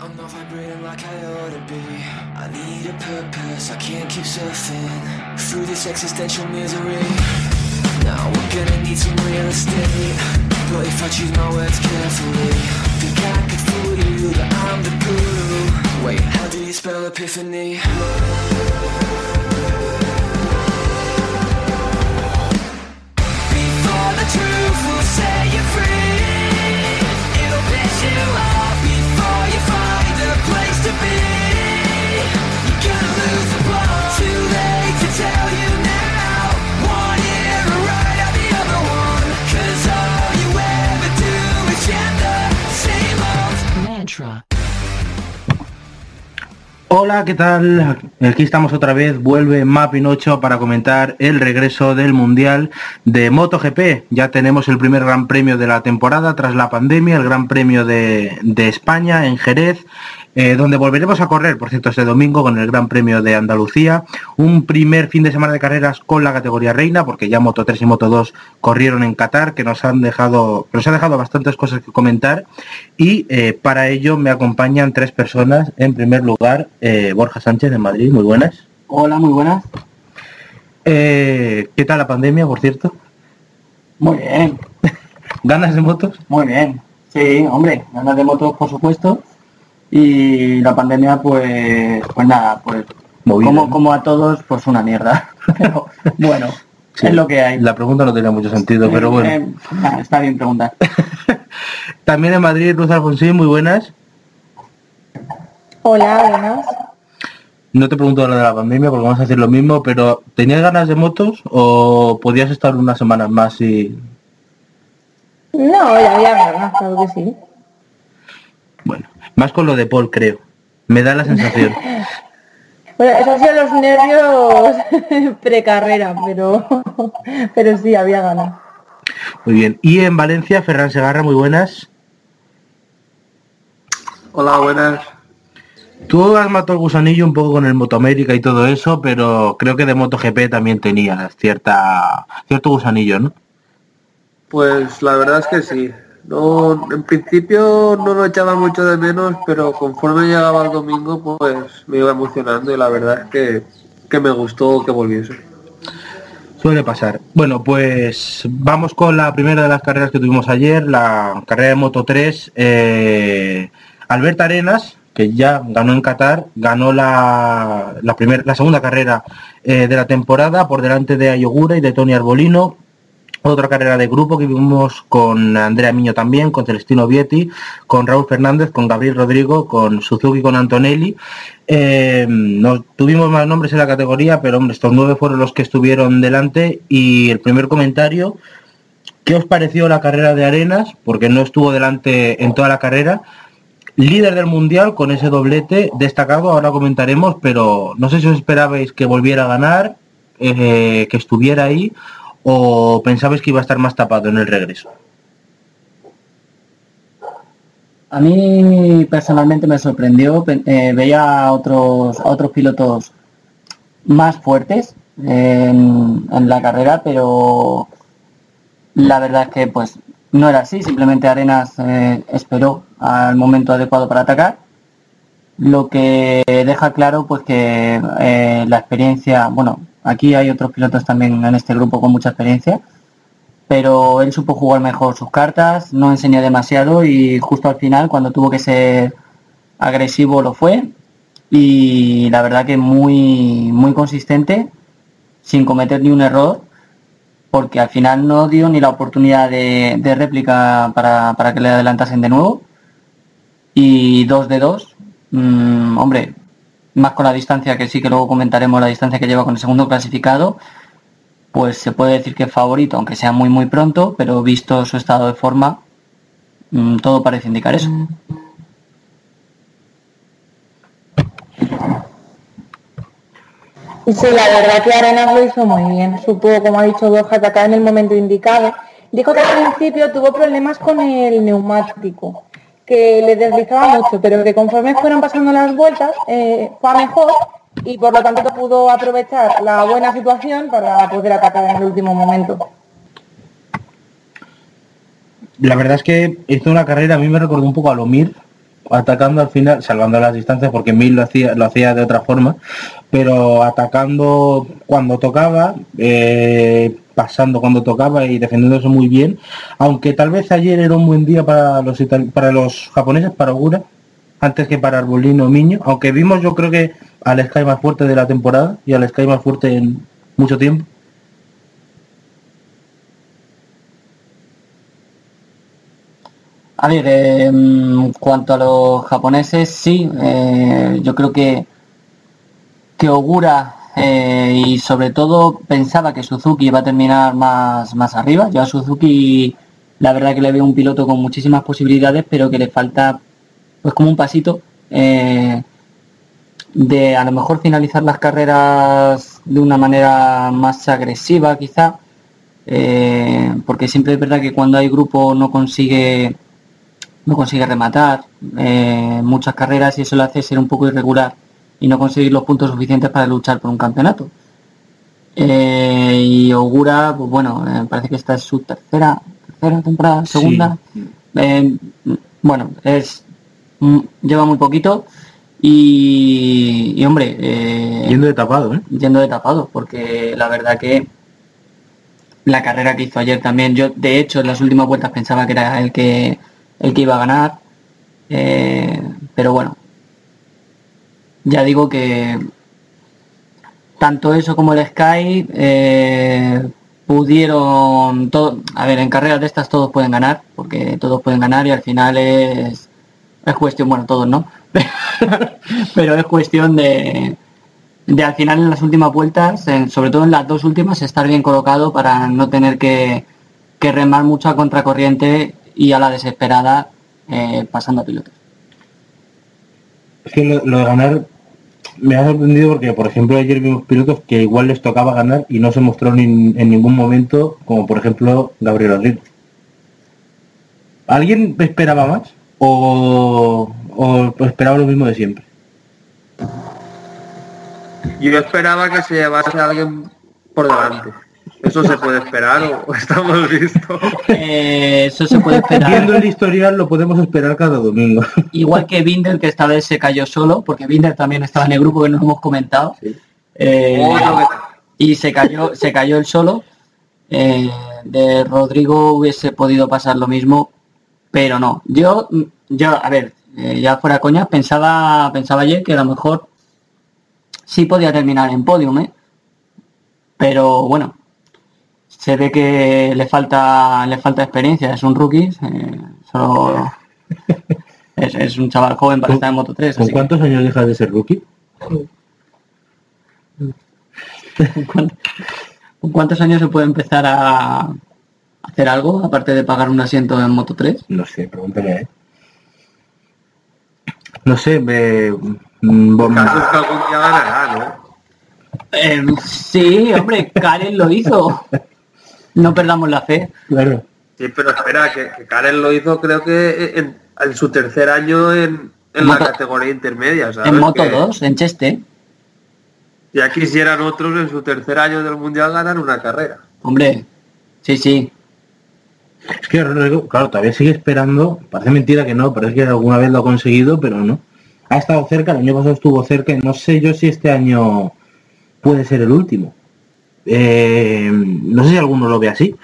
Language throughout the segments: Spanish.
I'm not vibrating like I ought to be. I need a purpose, I can't keep surfing through this existential misery. Now we're gonna need some real estate. But if I choose my words carefully, think I could fool you that I'm the guru. Wait, how do you spell epiphany? Before the truth will set you free, that you are. Hola, ¿qué tal? Aquí estamos otra vez, vuelve Mapping 8 para comentar el regreso del Mundial de MotoGP. Ya tenemos el primer Gran Premio de la temporada tras la pandemia, el Gran Premio de, de España en Jerez, eh, donde volveremos a correr, por cierto, este domingo con el Gran Premio de Andalucía. Un primer fin de semana de carreras con la categoría reina, porque ya Moto 3 y Moto 2 corrieron en Qatar, que nos han dejado, nos ha dejado bastantes cosas que comentar. Y eh, para ello me acompañan tres personas. En primer lugar, eh, Borja Sánchez de Madrid, muy buenas. Hola, muy buenas. ¿Qué tal la pandemia, por cierto? Muy bien, ¿Ganas de motos? muy bien. Sí, hombre, ganas de motos, por supuesto. Y la pandemia, pues, pues nada, pues Movida, como, ¿no? como a todos, pues una mierda. Pero bueno, Sí, es lo que hay. La pregunta no tenía mucho sentido, pero bueno. Eh, está bien preguntar. También en Madrid, Luz Alfonsín, muy buenas. Hola, buenas. No te pregunto lo de la pandemia porque vamos a hacer lo mismo, pero ¿tenías ganas de motos o podías estar unas semanas más y... No, ya había ganas, claro que sí. Bueno, más con lo de Paul, creo. Me da la sensación. Bueno, esos han sido los nervios precarrera, pero, pero sí, había ganas. Muy bien. Y en Valencia, Ferran Segarra, muy buenas. Hola, buenas. Tú has matado el gusanillo un poco con el Motoamérica y todo eso, pero creo que de MotoGP también tenías cierta cierto gusanillo, ¿no? Pues la verdad es que sí. No, en principio no lo echaba mucho de menos, pero conforme llegaba el domingo, pues me iba emocionando y la verdad es que, que me gustó que volviese. Suele pasar. Bueno, pues vamos con la primera de las carreras que tuvimos ayer, la carrera de Moto 3. Eh, Alberto Arenas, que ya ganó en Qatar, ganó la, la, primer- la segunda carrera eh, de la temporada por delante de Ayogura y de Tony Arbolino. Otra carrera de grupo que vimos con Andrea Miño también, con Celestino Vietti, con Raúl Fernández, con Gabriel Rodrigo, con Suzuki, con Antonelli. Eh, tuvimos más nombres en la categoría, pero hombre, estos nueve fueron los que estuvieron delante. Y el primer comentario, ¿qué os pareció la carrera de Arenas? Porque no estuvo delante en toda la carrera. Líder del mundial con ese doblete destacado, ahora comentaremos, pero no sé si os esperabais que volviera a ganar, eh, que estuviera ahí, o pensabais que iba a estar más tapado en el regreso. A mí personalmente me sorprendió, eh, veía a otros, otros pilotos más fuertes en, en la carrera, pero la verdad es que pues no era así, simplemente Arenas eh, esperó al momento adecuado para atacar, lo que deja claro pues que eh, la experiencia, bueno, aquí hay otros pilotos también en este grupo con mucha experiencia, pero él supo jugar mejor sus cartas, no enseñó demasiado y justo al final, cuando tuvo que ser agresivo, lo fue. Y la verdad que muy, muy consistente, sin cometer ni un error, porque al final no dio ni la oportunidad de, de réplica para, para que le adelantasen de nuevo. Y 2 de 2, mm, hombre, más con la distancia que sí que luego comentaremos la distancia que lleva con el segundo clasificado, pues se puede decir que es favorito, aunque sea muy muy pronto, pero visto su estado de forma, mm, todo parece indicar eso. Sí, la verdad que Arenas lo hizo muy bien. Supo, como ha dicho Borja, atacar en el momento indicado. Dijo que al principio tuvo problemas con el neumático, que le deslizaba mucho, pero que conforme fueron pasando las vueltas, eh, fue mejor y por lo tanto pudo aprovechar la buena situación para poder atacar en el último momento. la verdad es que hizo una carrera, a mí me recordó un poco a Lomir, atacando al final, salvando las distancias porque Mil lo hacía, lo hacía de otra forma, pero atacando cuando tocaba, eh, pasando cuando tocaba y defendiéndose muy bien, aunque tal vez ayer era un buen día para los para los japoneses, para Ogura, antes que para Arbolino Miño, aunque vimos yo creo que al Sky más fuerte de la temporada y al Sky más fuerte en mucho tiempo. A ver, en cuanto a los japoneses, sí, eh, yo creo que, que Ogura eh, y sobre todo pensaba que Suzuki iba a terminar más, más arriba. Yo a Suzuki la verdad que le veo un piloto con muchísimas posibilidades, pero que le falta pues como un pasito eh, de a lo mejor finalizar las carreras de una manera más agresiva quizá, eh, porque siempre es verdad que cuando hay grupo no consigue no consigue rematar muchas carreras y eso le hace ser un poco irregular y no conseguir los puntos suficientes para luchar por un campeonato. Eh, y Ogura, pues bueno, eh, parece que esta es su tercera, tercera temporada, Sí. segunda. Eh, bueno, es mm, lleva muy poquito y, y, hombre, Yendo de tapado, ¿eh? yendo de tapado, porque la verdad que la carrera que hizo ayer también, yo de hecho en las últimas vueltas pensaba que era el que el que iba a ganar, pero bueno, ya digo que tanto eso como el Sky eh, pudieron todo, a ver, en carreras de estas todos pueden ganar, porque todos pueden ganar y al final es es cuestión, bueno, todos no, pero es cuestión de de al final en las últimas vueltas, sobre todo en las dos últimas, estar bien colocado para no tener que, que remar mucho a contracorriente y a la desesperada eh, pasando a pilotos. Es que lo, de ganar me ha sorprendido porque, por ejemplo, ayer vimos pilotos que igual les tocaba ganar y no se mostró en ningún momento, como por ejemplo Gabriel Rodríguez. ¿Alguien esperaba más? ¿O, o esperaba lo mismo de siempre? Yo esperaba que se llevase a alguien por delante. Eso se puede esperar o estamos listos. Eh, eso se puede Viendo esperar. el historial lo podemos esperar cada domingo. Igual que Binder, que esta vez se cayó solo, porque Binder también estaba en el grupo que nos hemos comentado. Eh, que- y se cayó, se cayó el solo. Eh, de Rodrigo hubiese podido pasar lo mismo, pero no. Yo, yo, a ver, eh, ya fuera coña, pensaba, pensaba ayer que a lo mejor sí podía terminar en podium, ¿eh? Pero bueno, se ve que le falta, le falta experiencia, es un rookie, eh, solo es, es un chaval joven para estar en Moto 3. ¿Con así que- cuántos años dejas de ser rookie? ¿Cuán- ¿Con cuántos años se puede empezar a hacer algo aparte de pagar un asiento en Moto 3? No sé, pregúntame, ¿eh? No sé, me... mm, día ganará, ¿no? Eh, sí, hombre, Karen lo hizo. No perdamos la fe. Claro. Sí, pero espera, que, que Karen lo hizo creo que en, en su tercer año en, en la categoría intermedia, ¿sabes? En Moto Que 2, en Cheste. Ya quisieran otros en su tercer año del mundial ganar una carrera. Hombre, sí, sí. Es que Rodrigo, claro, todavía sigue esperando, parece mentira que no, pero es que alguna vez lo ha conseguido, pero no. Ha estado cerca, el año pasado estuvo cerca, y no sé yo si este año puede ser el último. Eh, no sé si alguno lo ve así.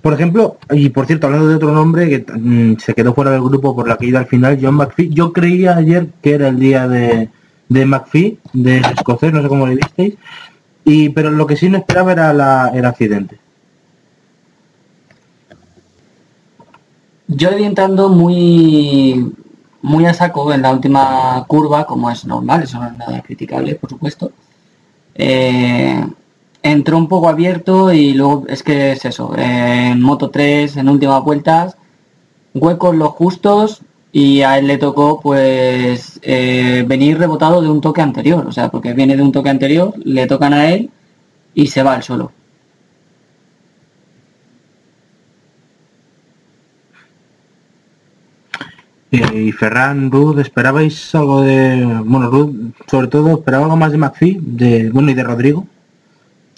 Por ejemplo, y por cierto, hablando de otro nombre que mm, se quedó fuera del grupo por la iba al final, John McPhee, yo creía ayer que era el día de, de McPhee, de escocés, no sé cómo le visteis, y pero lo que sí no esperaba era el accidente. Yo le vi entrando muy, muy a saco en la última curva, como es normal, eso no es nada criticable, por supuesto. Eh, entró un poco abierto y luego es que es eso, en Moto 3, en últimas vueltas, huecos los justos y a él le tocó pues eh, venir rebotado de un toque anterior, o sea, porque viene de un toque anterior, le tocan a él y se va al solo. Eh, Y Ferran, Ruth, ¿esperabais algo de... Bueno, Ruth, sobre todo, ¿esperaba algo más de McPhee? De, bueno, y de Rodrigo.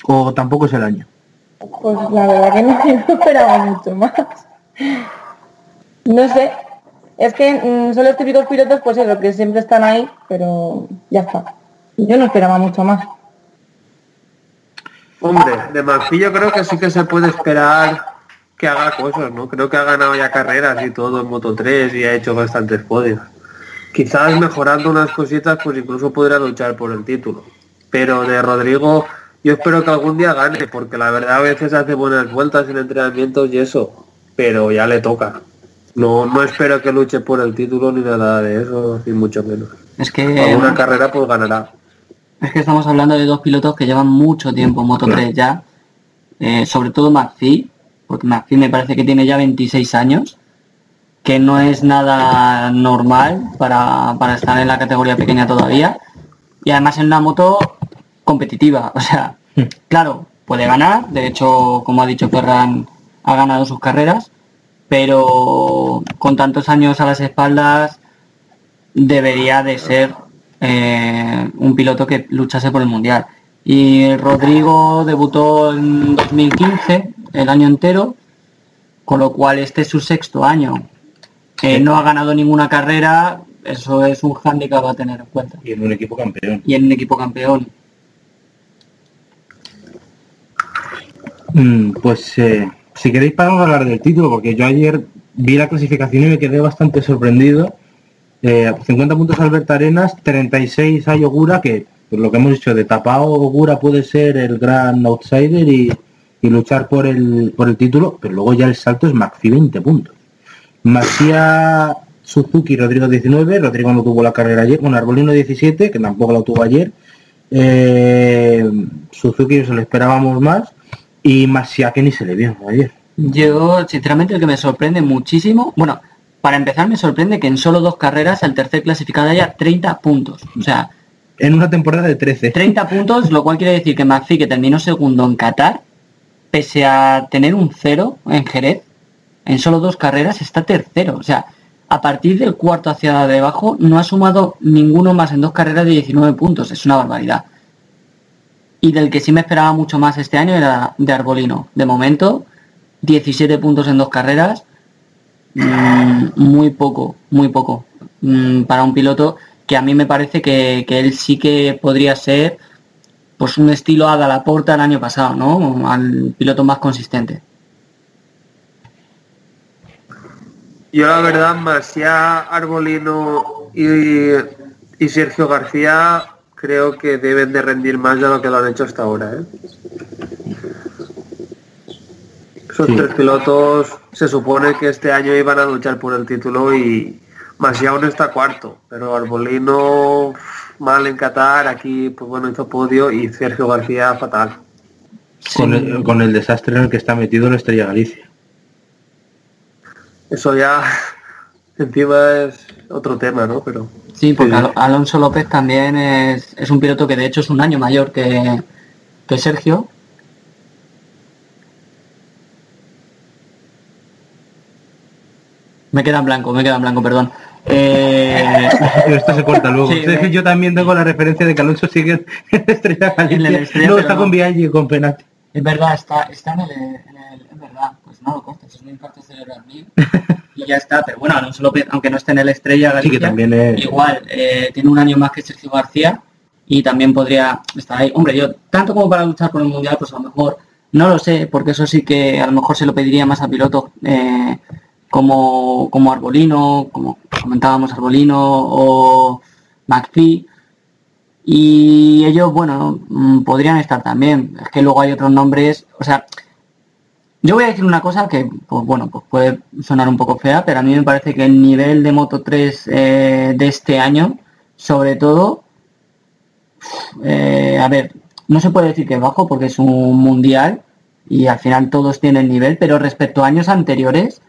¿O tampoco es el año? Pues la verdad que no, no esperaba mucho más. No sé. Es que mm, son los típicos pilotos, pues eso, que siempre están ahí, pero ya está. Yo no esperaba mucho más. Hombre, de Manfi yo creo que sí que se puede esperar que haga cosas, ¿no? Creo que ha ganado ya carreras y todo en Moto 3 y ha hecho bastantes podios. Quizás mejorando unas cositas, pues incluso podrá luchar por el título. Pero de Rodrigo, yo espero que algún día gane, porque la verdad a veces hace buenas vueltas en entrenamientos y eso, pero ya le toca. No, no espero que luche por el título ni nada de eso, ni mucho menos. Es que Alguna carrera pues ganará. Es que estamos hablando de dos pilotos que llevan mucho tiempo en Moto 3 ya. Eh, sobre todo McPhee, porque McPhee me parece que tiene ya 26 años, que no es nada normal para, para estar en la categoría pequeña todavía. Y además en una moto competitiva. O sea, claro, puede ganar. De hecho, como ha dicho Ferran, ha ganado sus carreras. Pero con tantos años a las espaldas, debería de ser eh, un piloto que luchase por el mundial. Y Rodrigo debutó en 2015, el año entero, con lo cual este es su sexto año. Eh, no ha ganado ninguna carrera, eso es un hándicap a tener en cuenta. Y en un equipo campeón. Y en un equipo campeón. Mm, Pues eh, si queréis podemos hablar del título, porque yo ayer vi la clasificación y me quedé bastante sorprendido. Eh, 50 puntos Alberto Arenas, 36 hay Ogura, que por lo que hemos dicho de tapado Ogura puede ser el gran outsider y, luchar por el, por el título, pero luego ya el salto es Maxi 20 puntos. Masia Suzuki, Rodrigo 19, Rodrigo no tuvo la carrera ayer, bueno, Arbolino 17, que tampoco la tuvo ayer. Eh, Suzuki se lo esperábamos más y Masia que ni se le vio ayer. Yo, sinceramente, el que me sorprende muchísimo, bueno, para empezar me sorprende que en solo dos carreras el tercer clasificado haya 30 puntos. O sea, En una temporada de 13. 30 puntos, lo cual quiere decir que McPhee, que terminó segundo en Qatar, pese a tener un cero en Jerez, en solo dos carreras está tercero. O sea, a partir del cuarto hacia debajo no ha sumado ninguno más en dos carreras de 19 puntos. Es una barbaridad. Y del que sí me esperaba mucho más este año era de Arbolino. De momento, 17 puntos en dos carreras. mm, muy poco, muy poco. Mm, para un piloto que a mí me parece que, que él sí que podría ser pues un estilo a la Porta el año pasado, ¿no? Al piloto más consistente. Yo la verdad, Masia, Arbolino y, y Sergio García creo que deben de rendir más de lo que lo han hecho hasta ahora. ¿eh? Esos Sí. tres pilotos se supone que este año iban a luchar por el título y Masia aún está cuarto, pero Arbolino mal en Qatar, aquí pues bueno hizo podio y Sergio García fatal. Con, el, con el desastre en el que está metido la Estrella Galicia. Eso ya encima es otro tema, ¿no? Pero Sí, porque. Al- Alonso López también es, es un piloto que de hecho es un año mayor que, que Sergio. Me queda en blanco, me queda en blanco, perdón. Eh, Pero esto se corta luego. Sí, me- yo también tengo la referencia de que Alonso sigue en la Estrella Galicia. En la Estrella, no, está no. con Viaggi y con Penati. Es verdad, está, está en, el, en el- Es verdad, pues no es un infarto cerebral mío. Y ya está, pero bueno, Alonso López, aunque no esté en el Estrella Sí, Galicia, que también es... igual, eh, tiene un año más que Sergio García y también podría estar ahí. Hombre, yo, tanto como para luchar por el Mundial, pues a lo mejor, no lo sé, porque eso sí que a lo mejor se lo pediría más a pilotos eh, como, como Arbolino, como comentábamos Arbolino o McPhee. Y ellos, bueno, mm, podrían estar también. Es que luego hay otros nombres, o sea, yo voy a decir una cosa que, pues bueno, pues puede sonar un poco fea, pero a mí me parece que el nivel de Moto 3 eh, de este año, sobre todo, eh, a ver, no se puede decir que es bajo porque es un mundial y al final todos tienen nivel, pero respecto a años anteriores,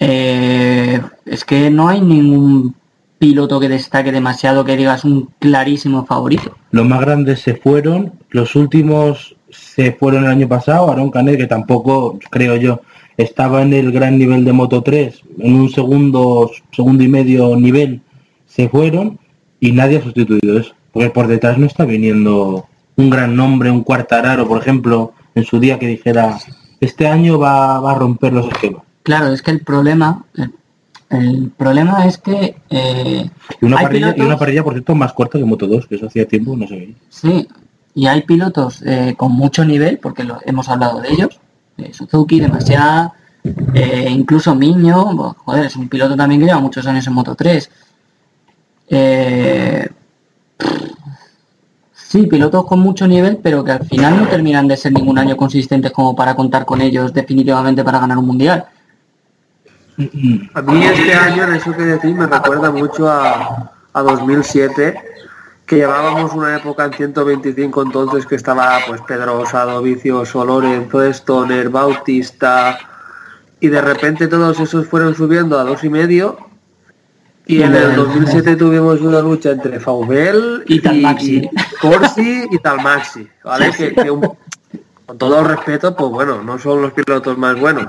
eh, es que no hay ningún piloto que destaque demasiado que digas un clarísimo favorito. Los más grandes se fueron, los últimos se fueron el año pasado, Aaron Canet, que tampoco, creo yo, estaba en el gran nivel de Moto 3, en un segundo, segundo y medio nivel, se fueron y nadie ha sustituido eso. Porque por detrás no está viniendo un gran nombre, un cuartararo, por ejemplo, en su día que dijera, este año va, va a romper los esquemas. Claro, es que el problema, el, el problema es que eh, Y una, parrilla, y una parrilla, por cierto, más corta que Moto 2, que eso hacía tiempo no se veía. Sí, y hay pilotos eh, con mucho nivel, porque lo, hemos hablado de ellos, de Suzuki, demasiado, incluso Miño, joder, es un piloto también que lleva muchos años en Moto 3. Eh, sí, pilotos con mucho nivel, pero que al final no terminan de ser ningún año consistentes como para contar con ellos definitivamente para ganar un mundial. A mí este año, en eso que decís, me recuerda mucho a, a 2007, que llevábamos una época en 125 entonces que estaba pues Pedrosa, Vicioso, Lorenzo, Stoner, Bautista, y de repente todos esos fueron subiendo a dos y medio, y en el 2007 tuvimos una lucha entre Faubel Y Talmaxi. y Corsi y Talmaxi, ¿vale? Que, que un- con todo el respeto, pues bueno, no son los pilotos más buenos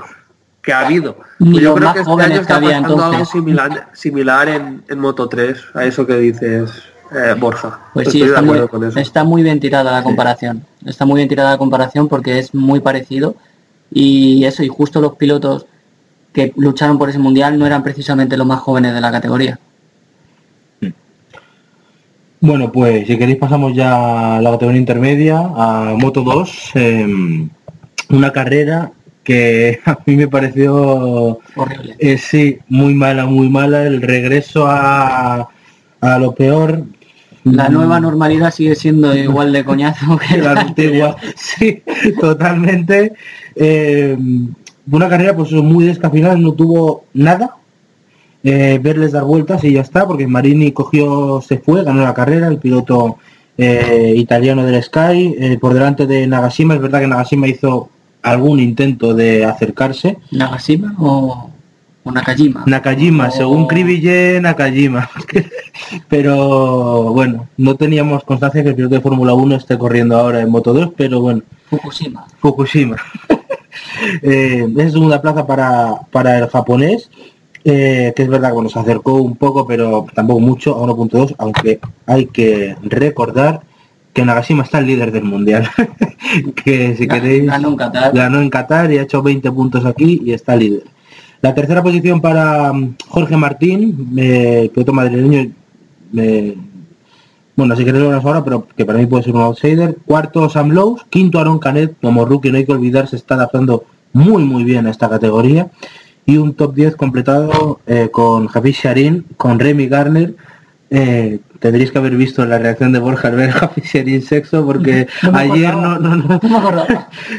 que ha habido. Pues yo creo que este año está había pasando algo similar, similar en, en Moto 3, a eso que dices, eh, Borja. Pues sí, Estoy muy, está muy bien tirada la comparación. Está muy bien tirada la comparación porque es muy parecido. Y eso, y justo los pilotos que lucharon por ese mundial no eran precisamente los más jóvenes de la categoría. Bueno, pues si queréis pasamos ya a la categoría intermedia, a Moto 2, em, una carrera que a mí me pareció, Horrible. eh, sí, muy mala, muy mala, el regreso a, a lo peor. La nueva normalidad sigue siendo igual de coñazo que la antigua, sí, totalmente. Eh, una carrera pues muy descafeinada, no tuvo nada. Eh, verles dar vueltas y ya está, porque Marini cogió, se fue, ganó la carrera, el piloto eh, italiano del Sky, por delante de Nagashima. Es verdad que Nagashima hizo algún intento de acercarse. ¿Nagashima o, o Nakajima? Nakajima, O- según Kriville, Nakajima. pero bueno, no teníamos constancia que el piloto de Fórmula 1 esté corriendo ahora en Moto 2, pero bueno, Fukushima. Fukushima. eh, es segunda plaza para, para el japonés, eh, que es verdad que bueno, se acercó un poco, pero tampoco mucho a 1.2, aunque hay que recordar que Nagashima está el líder del mundial. que si queréis Ganó en Qatar. ganó en Qatar y ha hecho 20 puntos aquí y está líder. La tercera posición para mm, Jorge Martín, eh, piloto madrileño, eh, bueno, si queréis lo vemos ahora, pero que para mí puede ser un outsider. Cuarto Sam Lowe, quinto Aaron Canet, como rookie, no hay que olvidar, se está adaptando muy muy bien a esta categoría. Y un top 10 completado eh, con Javi Sharin, con Remy Garner. Eh, tendréis que haber visto la reacción de Borja al ver Javi Sharin sexo, porque No ayer no, no,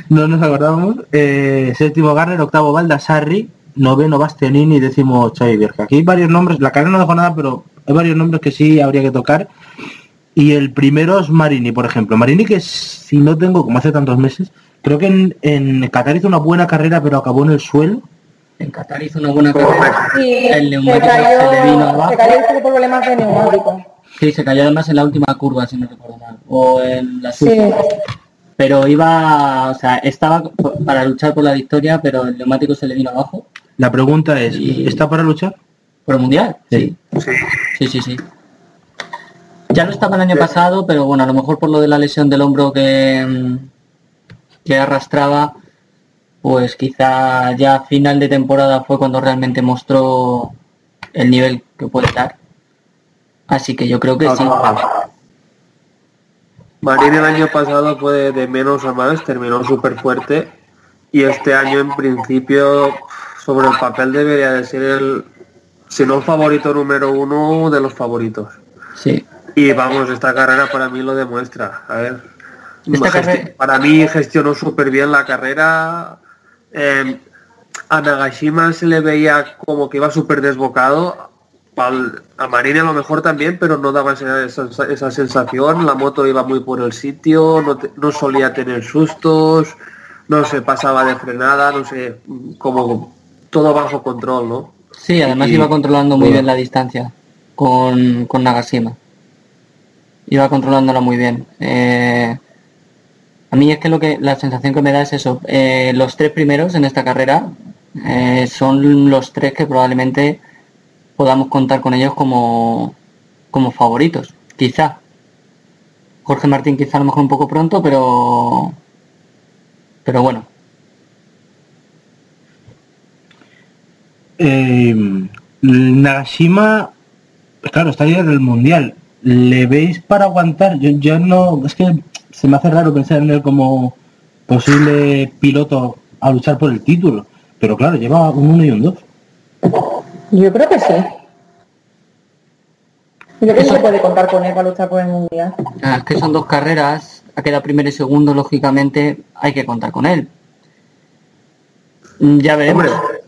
no nos acordábamos. Eh, séptimo Garner, octavo Baldassarri, noveno Bastianini, décimo Xavi. Aquí hay varios nombres, la carrera no dejó nada, pero hay varios nombres que sí habría que tocar. Y el primero es Marini, por ejemplo. Marini que si no tengo, como hace tantos meses, creo que en, en Qatar hizo una buena carrera, pero acabó en el suelo. En Qatar hizo una buena carrera. Sí, El se neumático cayó, se le vino abajo. se cayó y tuvo problemas de neumático. Sí, se cayó además en la última curva, si no recuerdo mal. O en la Sí. Pero iba, o sea, estaba para luchar por la victoria, pero el neumático se le vino abajo. La pregunta es, Y- ¿está para luchar? ¿Por el mundial? Sí. Sí, sí, sí. Ya lo estaba el año pasado, pero bueno, a lo mejor por lo de la lesión del hombro que, que arrastraba, pues quizá ya a final de temporada fue cuando realmente mostró el nivel que puede dar. Así que yo creo que sí. Marín el año pasado fue de, de menos a más, terminó súper fuerte y este año en principio sobre el papel debería de ser el, si no el favorito número uno de los favoritos. Sí. Y vamos, esta carrera para mí lo demuestra. A ver, carrera- para mí gestionó súper bien la carrera. Eh, a Nagashima se le veía como que iba súper desbocado. A Marini a lo mejor también, pero no daba esa, esa- esa sensación. La moto iba muy por el sitio, no, te- no solía tener sustos, no se pasaba de frenada, no sé, como todo bajo control, ¿no? Sí, además Y- iba controlando muy bien la distancia con, con Nagashima. Iba controlándola muy bien. Eh, a mí es que lo que la sensación que me da es eso. eh, los tres primeros en esta carrera eh, son los tres que probablemente podamos contar con ellos como, como favoritos. Quizá. Jorge Martín quizá a lo mejor un poco pronto, pero pero bueno. Eh, Nagashima, claro, está ya en el mundial. ¿Le veis para aguantar? Yo, yo no, es que se me hace raro pensar en él como posible piloto a luchar por el título. Pero claro, lleva un 1 y un 2. Yo creo que sí. Yo creo que se puede contar con él para luchar por el mundial. Ah, Es que son dos carreras, ha quedado primero y segundo, lógicamente hay que contar con él. Mm, Ya veremos. Hombre,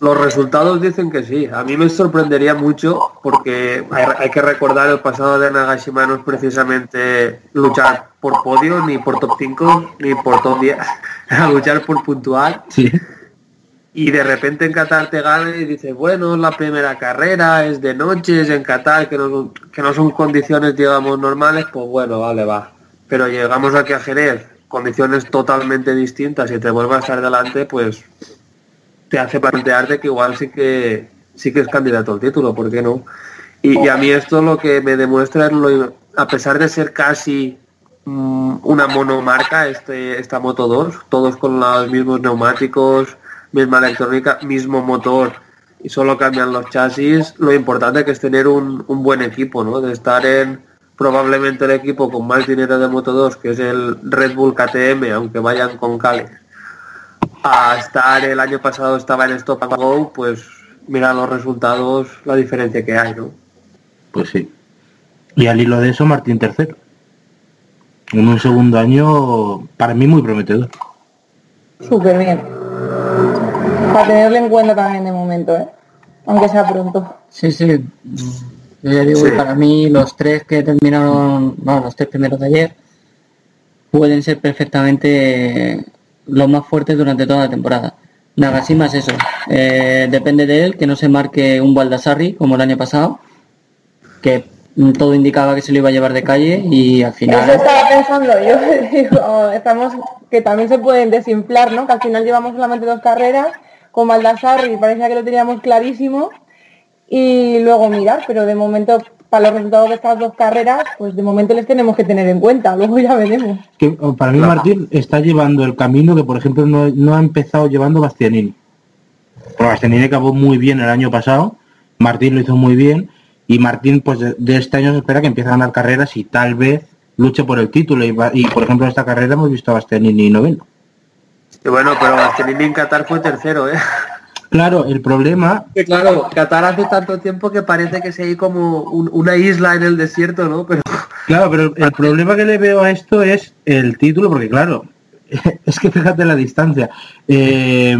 los resultados dicen que sí. A mí me sorprendería mucho porque hay, hay que recordar el pasado de Nagashima no es precisamente luchar por podio, ni por top 5, ni por top 10. Era luchar por puntual. Sí. Y de repente en Qatar te gana y dices, bueno, la primera carrera, es de noche, es en Qatar, que no, son- que no son condiciones, digamos, normales, pues bueno, vale, va. Pero llegamos aquí a Jerez, condiciones totalmente distintas y te vuelves a estar delante, pues te hace plantearte que igual sí que sí que es candidato al título, ¿por qué no? Y, a mí esto lo que me demuestra es lo, a pesar de ser casi mm, una monomarca este esta Moto 2, todos con los mismos neumáticos, misma electrónica, mismo motor y solo cambian los chasis, lo importante que es tener un, un buen equipo, ¿no? De estar en probablemente el equipo con más dinero de Moto 2, que es el Red Bull KTM, aunque vayan con Cali, a estar el año pasado estaba en Stop and Go, pues mira los resultados, la diferencia que hay, ¿no? Pues sí. Y al hilo de eso, Martín tercero. En un segundo año, para mí muy prometedor. Súper bien. Para tenerlo en cuenta también de momento, ¿eh? Aunque sea pronto. Sí, sí. Yo ya digo Sí. para mí los tres que terminaron, bueno, los tres primeros de ayer, pueden ser perfectamente los más fuertes durante toda la temporada. Nagashima es eso. eh, depende de él que no se marque un Baldassarri como el año pasado, que todo indicaba que se lo iba a llevar de calle y al final... Eso estaba pensando yo, digo, estamos, que también se pueden desinflar, ¿no? Que al final llevamos solamente dos carreras, con Baldassar y parecía que lo teníamos clarísimo, y luego mirar, pero de momento, para los resultados de estas dos carreras, pues de momento les tenemos que tener en cuenta, luego ya veremos. Que oh, para mí Martín está llevando el camino que, por ejemplo, no, no ha empezado llevando Bastianini. Porque Bastianini acabó muy bien el año pasado, Martín lo hizo muy bien, y Martín, pues de, de este año se espera que empiece a ganar carreras y tal vez luche por el título. Y, y, por ejemplo, en esta carrera hemos visto a Bastianini noveno. Y bueno, pero Bastianini en Qatar fue tercero, ¿eh? Claro, el problema, Que claro, Qatar hace tanto tiempo que parece que es ahí como un- una isla en el desierto, ¿no? Pero claro, pero el, problema que le veo a esto es el título, porque claro, es que fíjate la distancia. Eh,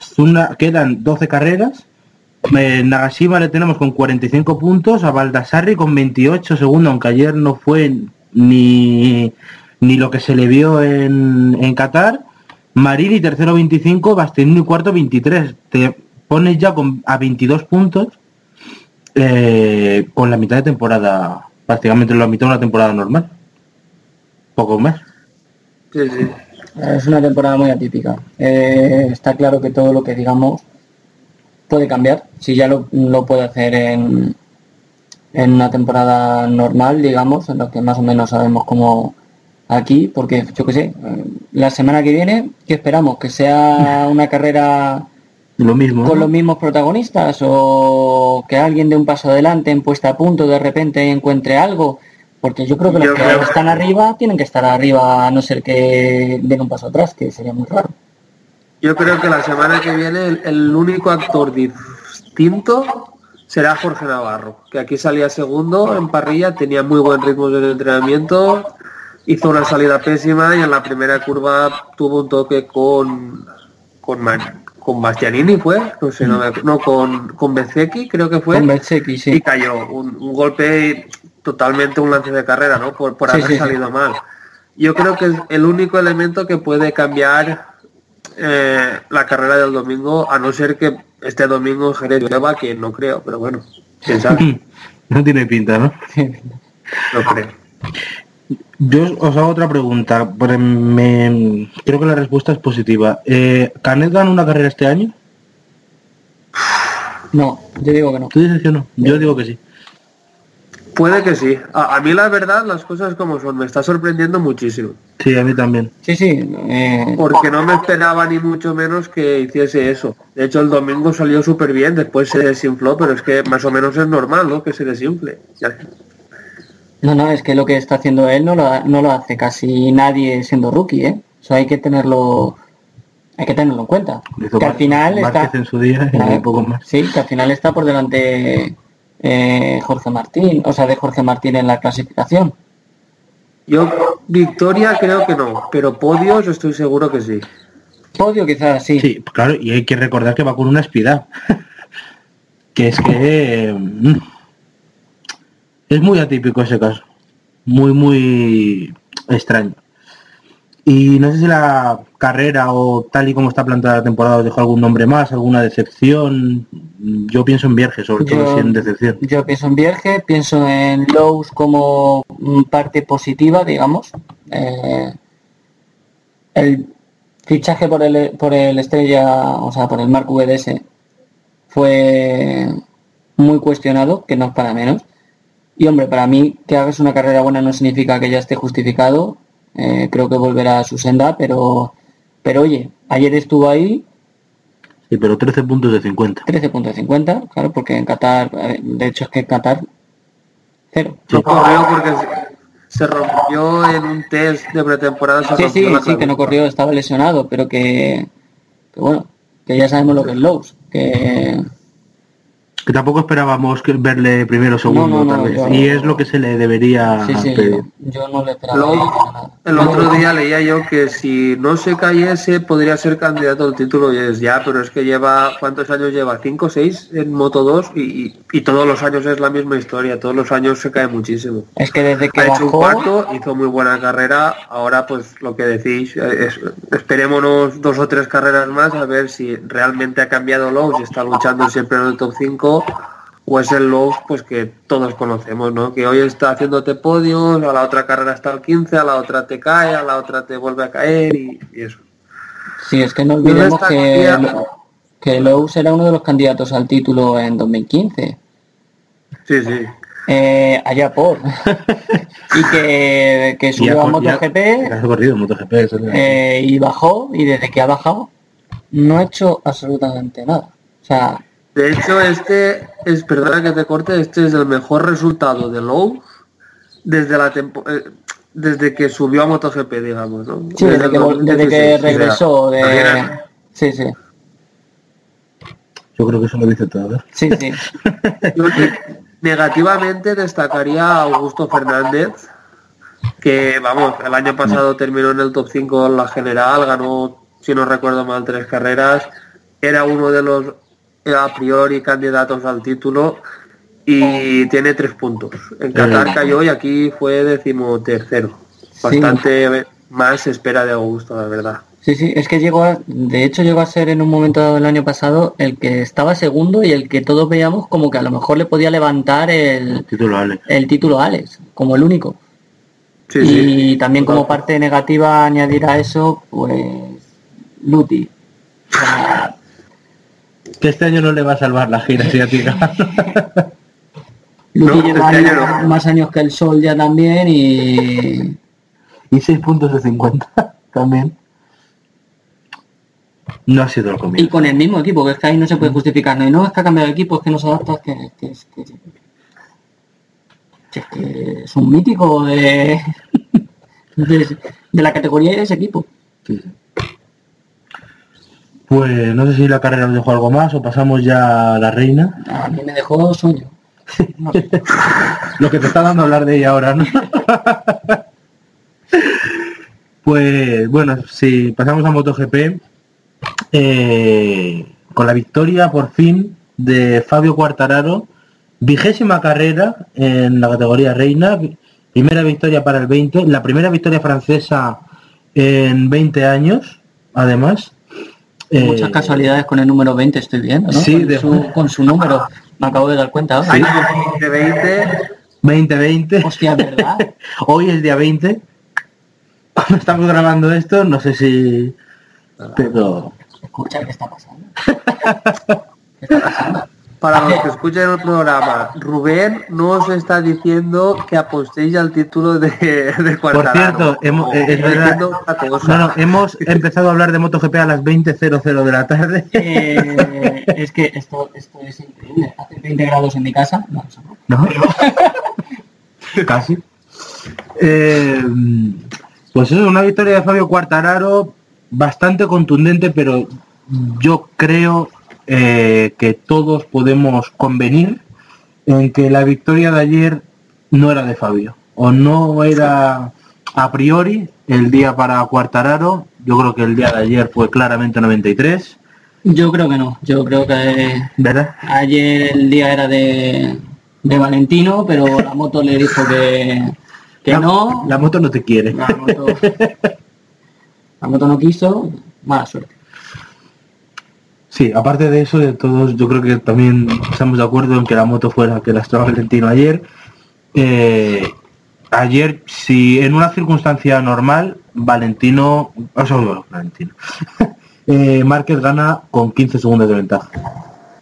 es una- quedan 12 carreras. En Nagashima le tenemos con 45 puntos, a Baldassarri con 28 segundo, aunque ayer no fue ni, ni lo que se le vio en, en Qatar. Marini tercero 25, Bastianini cuarto 23. Te pones ya con, a 22 puntos eh, con la mitad de temporada, prácticamente la mitad de una temporada normal. Poco más. sí, sí. Es una temporada muy atípica. Eh, está claro que todo lo que digamos puede cambiar. Si ya lo, lo puede hacer en, en una temporada normal, digamos, en lo que más o menos sabemos cómo aquí, porque yo qué sé, eh, la semana que viene, ¿qué esperamos? ¿Que sea una carrera Lo mismo. con ¿no? los mismos protagonistas o que alguien dé un paso adelante en puesta a punto de repente encuentre algo? Porque yo creo que los que creo- están arriba tienen que estar arriba a no ser que den un paso atrás, que sería muy raro. Yo creo que la semana que viene el, el único actor distinto será Jorge Navarro, que aquí salía segundo en parrilla, tenía muy buen ritmo en el entrenamiento, hizo una salida pésima y en la primera curva tuvo un toque con con, Man- con Bastianini fue, no sé, no, no, con, con Bezecchi creo que fue Con y cayó. Un, un golpe totalmente un lance de carrera, ¿no? Por, por Sí, haber sí, sí. salido mal. Yo creo que es el único elemento que puede cambiar eh, la carrera del domingo, a no ser que este domingo Jerez llueva, que no creo, pero bueno, quién sabe, No tiene pinta, ¿no? no creo. Yo os hago otra pregunta. porque me- creo que la respuesta es positiva. Eh, ¿Canet gana una carrera este año? No, yo digo que no. Tú dices que no. Yo digo que sí. Puede que sí. A, a mí la verdad, las cosas como son, me está sorprendiendo muchísimo. Sí, a mí también. Sí, sí. eh, Porque no me esperaba ni mucho menos que hiciese eso. De hecho, el domingo salió súper bien, después se desinfló, pero es que más o menos es normal, ¿no? Que se desinfle. No, no, es que lo que está haciendo él no lo, ha- no lo hace casi nadie siendo rookie, ¿eh? Eso hay que tenerlo, hay que tenerlo en cuenta. Que al final Márquez está, en su día y Claro. un poco más. sí, que al final está por delante eh, Jorge Martín, o sea, de Jorge Martín en la clasificación. Yo, victoria creo que no, pero podios estoy seguro que sí. Podio quizás sí. Sí, claro, y hay que recordar que va con una espida. que es que eh, mm, es muy atípico ese caso. Muy, muy extraño. Y no sé si la carrera o tal y como está planteada la temporada os dejó algún nombre más, alguna decepción. Yo pienso en Vierge, sobre todo, si en decepción. Yo pienso en Vierge, pienso en Lowe's como parte positiva, digamos. Eh, el fichaje por el, por el Estrella, o sea, por el Mark VDS, fue muy cuestionado, que no es para menos. Y hombre, para mí que hagas una carrera buena no significa que ya esté justificado. Eh, creo que volverá a su senda, pero, pero oye, ayer estuvo ahí, Sí, pero 13 puntos de 50. 13.50, claro, porque en Qatar, de hecho es que en Qatar, cero. No corrió porque se- rompió en un test de pretemporada. se Sí, sí, sí, que no corrió, estaba lesionado, pero que, que bueno, que ya sabemos lo que es Lowe's, que Que tampoco esperábamos que verle primero o segundo, No, no, no, tal vez. Y es lo que se le debería sí, sí, pedir. yo, yo no le esperaba Luego, el otro día leía yo que si no se cayese podría ser candidato al título y es ya, pero es que lleva, ¿cuántos años lleva? ¿Cinco, seis en Moto 2? Y, y- y todos los años es la misma historia, todos los años se cae muchísimo. Es que desde que Ha hecho un cuarto, hizo muy buena carrera, ahora pues lo que decís, eh, es- esperémonos dos o tres carreras más a ver si realmente ha cambiado Lowe's y está luchando siempre en el top 5 o es el Lowe's pues que todos conocemos, ¿no? Que hoy está haciéndote podios, a la otra carrera está al 15, a la otra te cae, a la otra te vuelve a caer y, y eso. sí, es que no olvidemos que, que Lowe's era uno de los candidatos al título en 2015. Sí, sí. Eh, allá por. y que, que subió a ya- MotoGP ya corrido MotoGP. eh, y bajó, y desde que ha bajado, no ha hecho absolutamente nada. O sea, De hecho, este es, perdona que te corte, este es el mejor resultado de Lowe's desde la tempo- eh, desde que subió a MotoGP, digamos, ¿no? sí, desde que, desde que 2016, o sea, regresó de... Sí, sí, Yo creo que eso lo dice todo. ¿eh? sí, sí. Negativamente destacaría a Augusto Fernández, que vamos, el año pasado terminó en el top 5 en la general, ganó, si no recuerdo mal, tres carreras, era uno de los a priori candidatos al título y tiene tres puntos. En Qatar cayó y aquí fue decimotercero. Bastante más se espera de Augusto, la verdad. Sí, sí, es que llegó a, de hecho llegó a ser en un momento dado del año pasado el que estaba segundo y el que todos veíamos como que a lo mejor le podía levantar el, Título Alex. el título a Alex, como el único. Sí, y sí. también como parte negativa añadir a eso, pues Luti. O sea, Que este año no le va a salvar la gira asiática. No, lleva este año años- no. más años que el Sol ya también y y 6 puntos de 50 también. No ha sido el y comienzo. con el mismo equipo, que es que ahí no se puede justificar. No, y no es que ha cambiado de equipo, es que no se adapta, es que, que es, que, que es que es un mítico de, de, de la categoría de ese equipo. Sí, sí. Pues no sé si la carrera nos dejó algo más o pasamos ya a la reina. A mí me dejó sueño. No. Lo que te está dando hablar de ella ahora, ¿no? pues bueno, si pasamos a MotoGP, eh, con la victoria por fin de Fabio Quartararo, vigésima carrera en la categoría reina, primera victoria para el 20, la primera victoria francesa en 20 años, además. Eh, Muchas casualidades con el número 20 estoy viendo, ¿no? sí, con, de- su, con su número. Me acabo de dar cuenta. ahora. Año 2020, 2020. Hostia, ¿verdad? Hoy es día 20. Cuando estamos grabando esto, no sé si... Pero... Escucha, ¿qué está pasando? ¿Qué está pasando? Para los que escuchen el programa, Rubén no os está diciendo que apostéis al título de, de Por cierto, hemos, es Está verdad, diciendo otra cosa. no, no, hemos empezado a hablar de MotoGP a las 20.00 de la tarde. Eh, es que esto, esto es increíble. Hace 20 grados en mi casa. No, eso no. ¿No? Casi. Eh, pues eso es una victoria de Fabio Quartararo bastante contundente, pero yo creo eh, que todos podemos convenir en que la victoria de ayer no era de Fabio, o no era a priori el día para Quartararo. Yo creo que el día de ayer fue claramente 93, Yo creo que no. Yo creo que ¿verdad? ayer el día era de, de Valentino, pero la moto le dijo que, que La- no. La moto no te quiere. La moto, la moto no quiso. Mala suerte. Sí, aparte de eso, de todos, yo creo que también estamos de acuerdo en que la moto fue la que lastró a Valentino ayer. Eh, ayer, si en una circunstancia normal, Valentino, o sea, bueno, Valentino, eh, Márquez gana con 15 segundos de ventaja.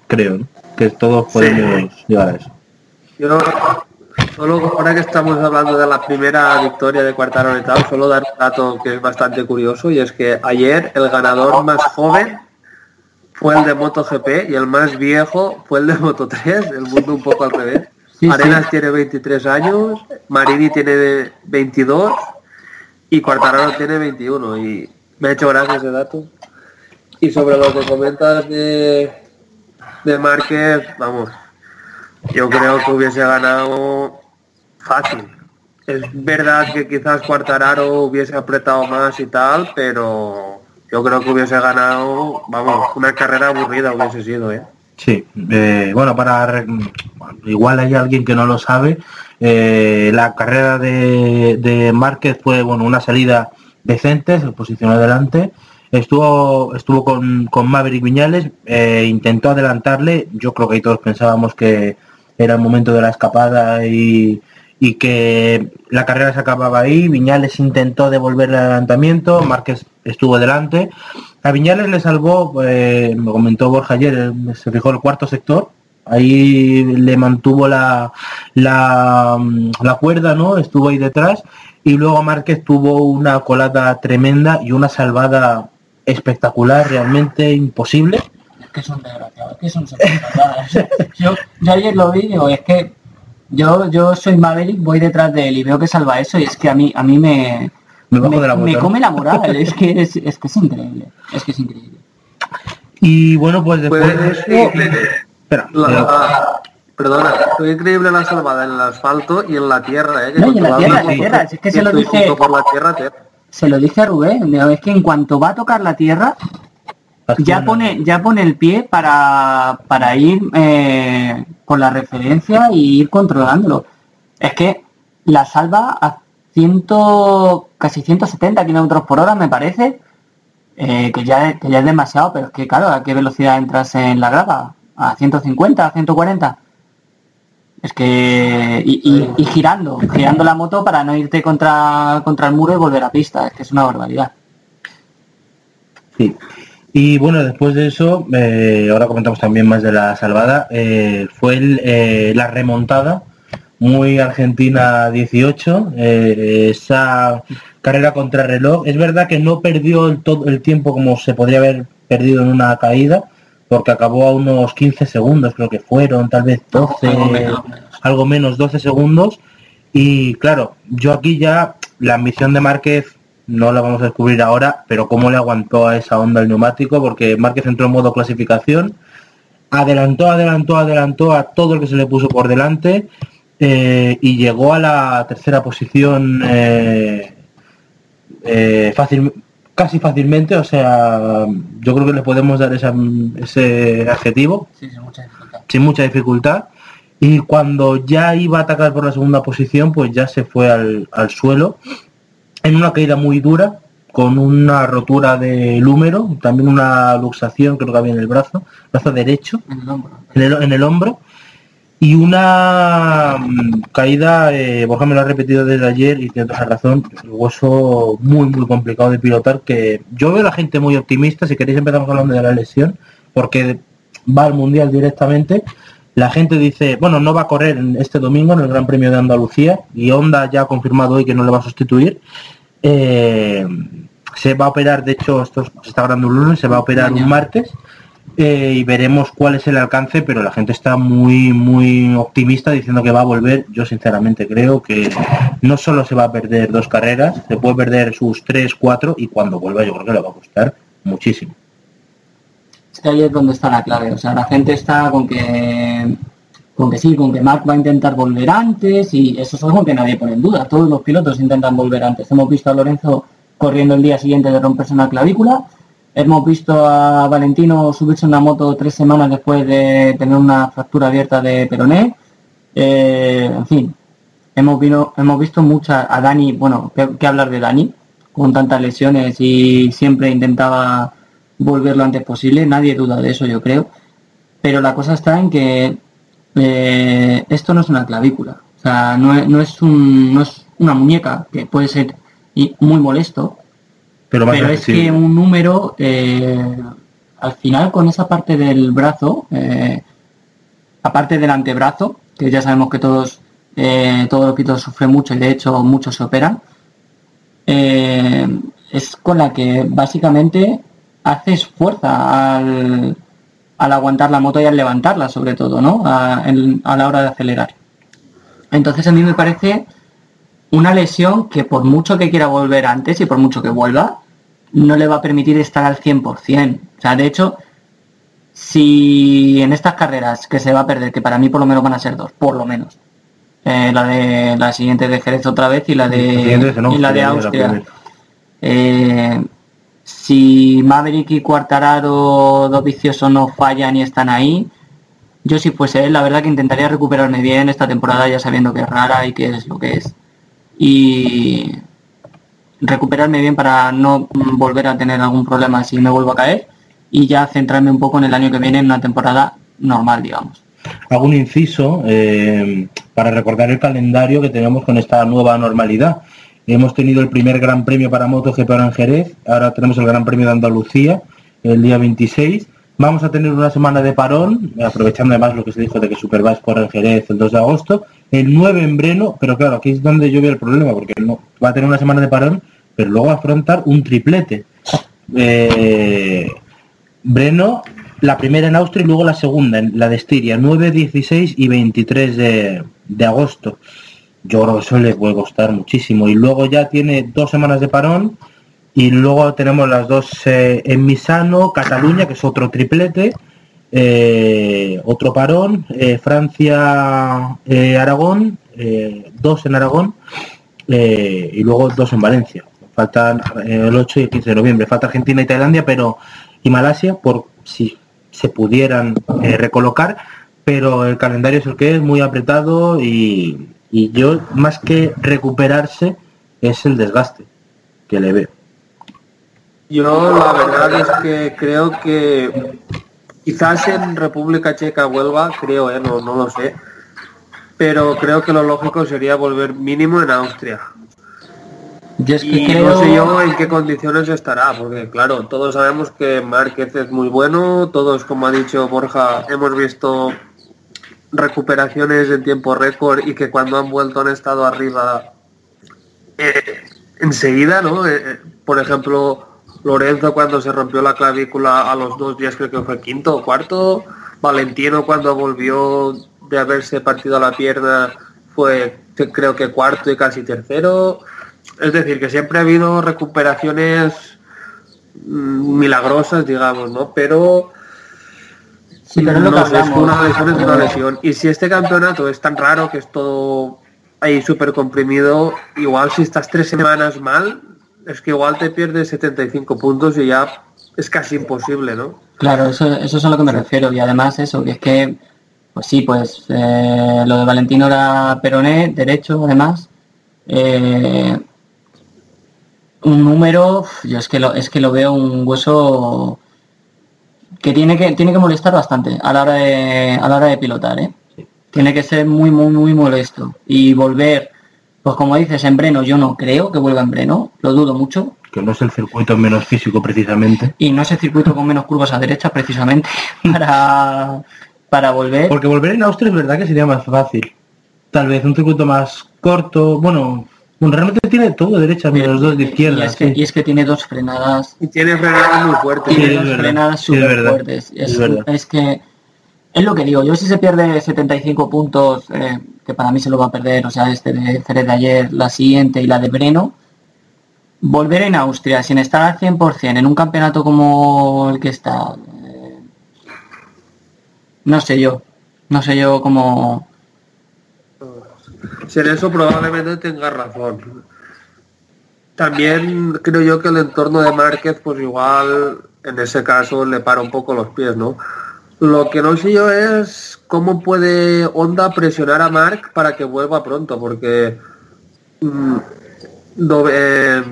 Creo, ¿no? Que todos podemos llegar a eso. Yo solo ahora que estamos hablando de la primera victoria de Quartararo y tal, solo dar un dato que es bastante curioso y es que ayer el ganador más joven fue el de MotoGP y el más viejo fue el de Moto3, el mundo un poco al revés. Sí, Arenas sí. tiene 23 años, Marini tiene 22 y Quartararo tiene 21 y me ha hecho gracia ese dato. Y sobre lo que comentas de, de Márquez, vamos, yo creo que hubiese ganado fácil. Es verdad que quizás Quartararo hubiese apretado más y tal, pero yo creo que hubiese ganado, vamos, una carrera aburrida hubiese sido, ¿eh? Sí, eh, bueno, para igual hay alguien que no lo sabe. eh, la carrera de, de Márquez fue bueno una salida decente, se posicionó adelante. Estuvo estuvo con, con Maverick Viñales, eh, intentó adelantarle. Yo creo que todos pensábamos que era el momento de la escapada y, y que la carrera se acababa ahí. Viñales intentó devolver el adelantamiento, Márquez estuvo delante. A Viñales le salvó, eh, me comentó Borja ayer, eh, se fijó el cuarto sector. Ahí le mantuvo la, la, mm, la cuerda, ¿no? Estuvo ahí detrás. Y luego Márquez tuvo una colada tremenda y una salvada espectacular, realmente imposible. Es que son desgraciados, es que son yo, yo ayer lo vi digo, es que yo, yo soy Maverick, voy detrás de él y veo que salva eso y es que a mí, a mí me, Me bajo de la me moto, ¿no? come la moral, es que es, es que es increíble, es que es increíble. Y bueno, pues después Pues de es eso... increíble. Espera, La- pero- la- perdona, fue increíble la salvada en el asfalto y en la tierra, ¿eh? Que No, y en la tierra, en la tierra, si es que se lo dije- por la tierra, tierra. Se lo dije a Rubén, es que en cuanto va a tocar la tierra, ya pone, ya pone el pie para, para ir eh, con la referencia y ir controlándolo. Es que la salva a ciento, casi 170 kilómetros por hora, me parece, eh, que, ya, que ya es demasiado, pero es que claro, ¿a qué velocidad entras en la grava? ¿A 150, a 140? Es que... Y, y- y girando, girando la moto para no irte contra, contra el muro y volver a pista, es que es una barbaridad. Sí. Y bueno, después de eso, eh, ahora comentamos también más de la salvada, eh, fue el, eh, la remontada, muy Argentina 18, eh, esa carrera contra reloj. Es verdad que no perdió el, todo el tiempo como se podría haber perdido en una caída, porque acabó a unos 15 segundos, creo que fueron, tal vez 12, Algo menos. algo menos 12 segundos. Y claro, yo aquí ya la ambición de Márquez no la vamos a descubrir ahora, pero cómo le aguantó a esa onda el neumático, porque Márquez entró en modo clasificación, adelantó, adelantó, adelantó a todo el que se le puso por delante eh, y llegó a la tercera posición eh, eh, fácil, casi fácilmente, o sea, yo creo que le podemos dar esa- ese adjetivo Sí, sí, mucha sin mucha dificultad y cuando ya iba a atacar por la segunda posición pues ya se fue al, al suelo en una caída muy dura con una rotura del húmero también una luxación creo que había en el brazo brazo derecho En el hombro. en el, en el hombro y una mm, caída, eh, Borja me lo ha repetido desde ayer y tiene toda la razón, el hueso muy muy complicado de pilotar que yo veo a la gente muy optimista, si queréis empezamos hablando de la lesión, porque va al Mundial directamente. La gente dice, bueno, no va a correr este domingo en el Gran Premio de Andalucía y Honda ya ha confirmado hoy que no le va a sustituir. Eh, se va a operar, de hecho, esto se está grabando un lunes, se va a operar un martes eh, y veremos cuál es el alcance, pero la gente está muy, muy optimista diciendo que va a volver. Yo sinceramente creo que no solo se va a perder dos carreras, se puede perder sus tres, cuatro y cuando vuelva yo creo que le va a costar muchísimo. Es que ahí es donde está la clave. O sea, la gente está con que con que sí, con que Mark va a intentar volver antes y eso es algo que nadie pone en duda. Todos los pilotos intentan volver antes. Hemos visto a Lorenzo corriendo el día siguiente de romperse una clavícula. Hemos visto a Valentino subirse una moto tres semanas después de tener una fractura abierta de peroné. Eh, en fin, hemos, vino, hemos visto mucha a Dani, bueno, ¿qué, hablar de Dani? Con tantas lesiones y siempre intentaba volver lo antes posible. Nadie duda de eso, yo creo. Pero la cosa está en que eh, esto no es una clavícula. O sea, no es, no es, un, no es una muñeca que puede ser muy molesto. Pero, es que un número, eh, al final con esa parte del brazo, eh, aparte del antebrazo, que ya sabemos que todos, eh, todos los pilotos sufren mucho y de hecho muchos se operan, es con la que básicamente haces fuerza al, al, aguantar la moto y al levantarla sobre todo, ¿no? A, a la hora de acelerar. Entonces a mí me parece una lesión que por mucho que quiera volver antes y por mucho que vuelva, no le va a permitir estar al 100%. O sea, de hecho, si en estas carreras que se va a perder, que para mí por lo menos van a ser dos, por lo menos, eh, la de la siguiente de Jerez otra vez y la de, y la de Austria. Eh, si Maverick y Cuartararo, dos viciosos no fallan y están ahí, yo si fuese él, la verdad que intentaría recuperarme bien esta temporada ya sabiendo que es rara y que es lo que es y recuperarme bien para no volver a tener algún problema si me vuelvo a caer y ya centrarme un poco en el año que viene en una temporada normal, digamos. Hago un inciso eh, para recordar el calendario que tenemos con esta nueva normalidad. Hemos tenido el primer Gran Premio para MotoGP ahora en Jerez, ahora tenemos el Gran Premio de Andalucía el día 26 Vamos a tener una semana de parón, aprovechando además lo que se dijo de que Superbike corre en Jerez el 2 de agosto, el 9 en Breno, pero claro, aquí es donde yo veo el problema, porque no, va a tener una semana de parón, pero luego afrontar un triplete. Eh, Breno, la primera en Austria y luego la segunda, en la de Estiria, 9, 16 y 23 de, de agosto. Yo creo que eso le puede costar muchísimo. Y luego ya tiene dos semanas de parón y luego tenemos las dos eh, en Misano, Cataluña, que es otro triplete, eh, otro parón, eh, Francia, Aragón, dos en Aragón y luego dos en Valencia. Faltan el 8 y el 15 de noviembre. Falta Argentina y Tailandia, pero y Malasia por si se pudieran recolocar, pero el calendario es el que es muy apretado y, y yo más que recuperarse es el desgaste que le veo. Yo la verdad es que creo que quizás en República Checa vuelva, creo, ¿eh? no, no lo sé, pero creo que lo lógico sería volver mínimo en Austria. y no sé yo en qué condiciones estará, porque claro, todos sabemos que Márquez es muy bueno, todos, como ha dicho Borja, hemos visto recuperaciones en tiempo récord y que cuando han vuelto han estado arriba eh, enseguida, ¿no? Eh, por ejemplo, Lorenzo cuando se rompió la clavícula a los dos días creo que fue quinto o cuarto. Valentino cuando volvió de haberse partido la pierna fue creo que cuarto y casi tercero. Es decir, que siempre ha habido recuperaciones mm, milagrosas, digamos, ¿no? Pero, sí, pero no, es una lesión es una lesión. Y si este campeonato es tan raro que es todo ahí súper comprimido, igual si estás tres semanas mal, es que igual te pierdes 75 puntos y ya es casi imposible, ¿no? Claro, eso, eso es a lo que me refiero. Y además eso, que es que, pues sí, pues eh, lo de Valentino era peroné, derecho, además. Eh, un número, yo es que lo, es que lo veo un hueso que tiene que tiene que molestar bastante a la hora de a la hora de pilotar, ¿eh? Tiene que ser muy muy muy molesto y volver pues como dices, en Breno yo no creo que vuelva en Breno, lo dudo mucho. que no es el circuito menos físico precisamente. Y no es el circuito con menos curvas a derecha precisamente para, para volver. Porque volver en Austria es verdad que sería más fácil. Tal vez un circuito más corto, bueno, bueno realmente tiene todo derecha menos dos de Y izquierda. es, que, sí. y es que tiene dos frenadas Y tiene frenadas muy fuertes. Tiene es dos verdad, frenadas súper verdad, fuertes. Es, es es que es lo que digo, yo si se pierde 75 puntos, eh, que para mí se lo va a perder, o sea, este de Jerez de ayer, la siguiente y la de Breno, volver en Austria sin estar al 100% en un campeonato como el que está, eh, no sé yo, no sé yo cómo... Si en eso probablemente tenga razón. También creo yo que el entorno de Márquez, pues igual en ese caso le para un poco los pies, ¿no? Lo que no sé yo es cómo puede Honda presionar a Mark para que vuelva pronto, porque mm, eh,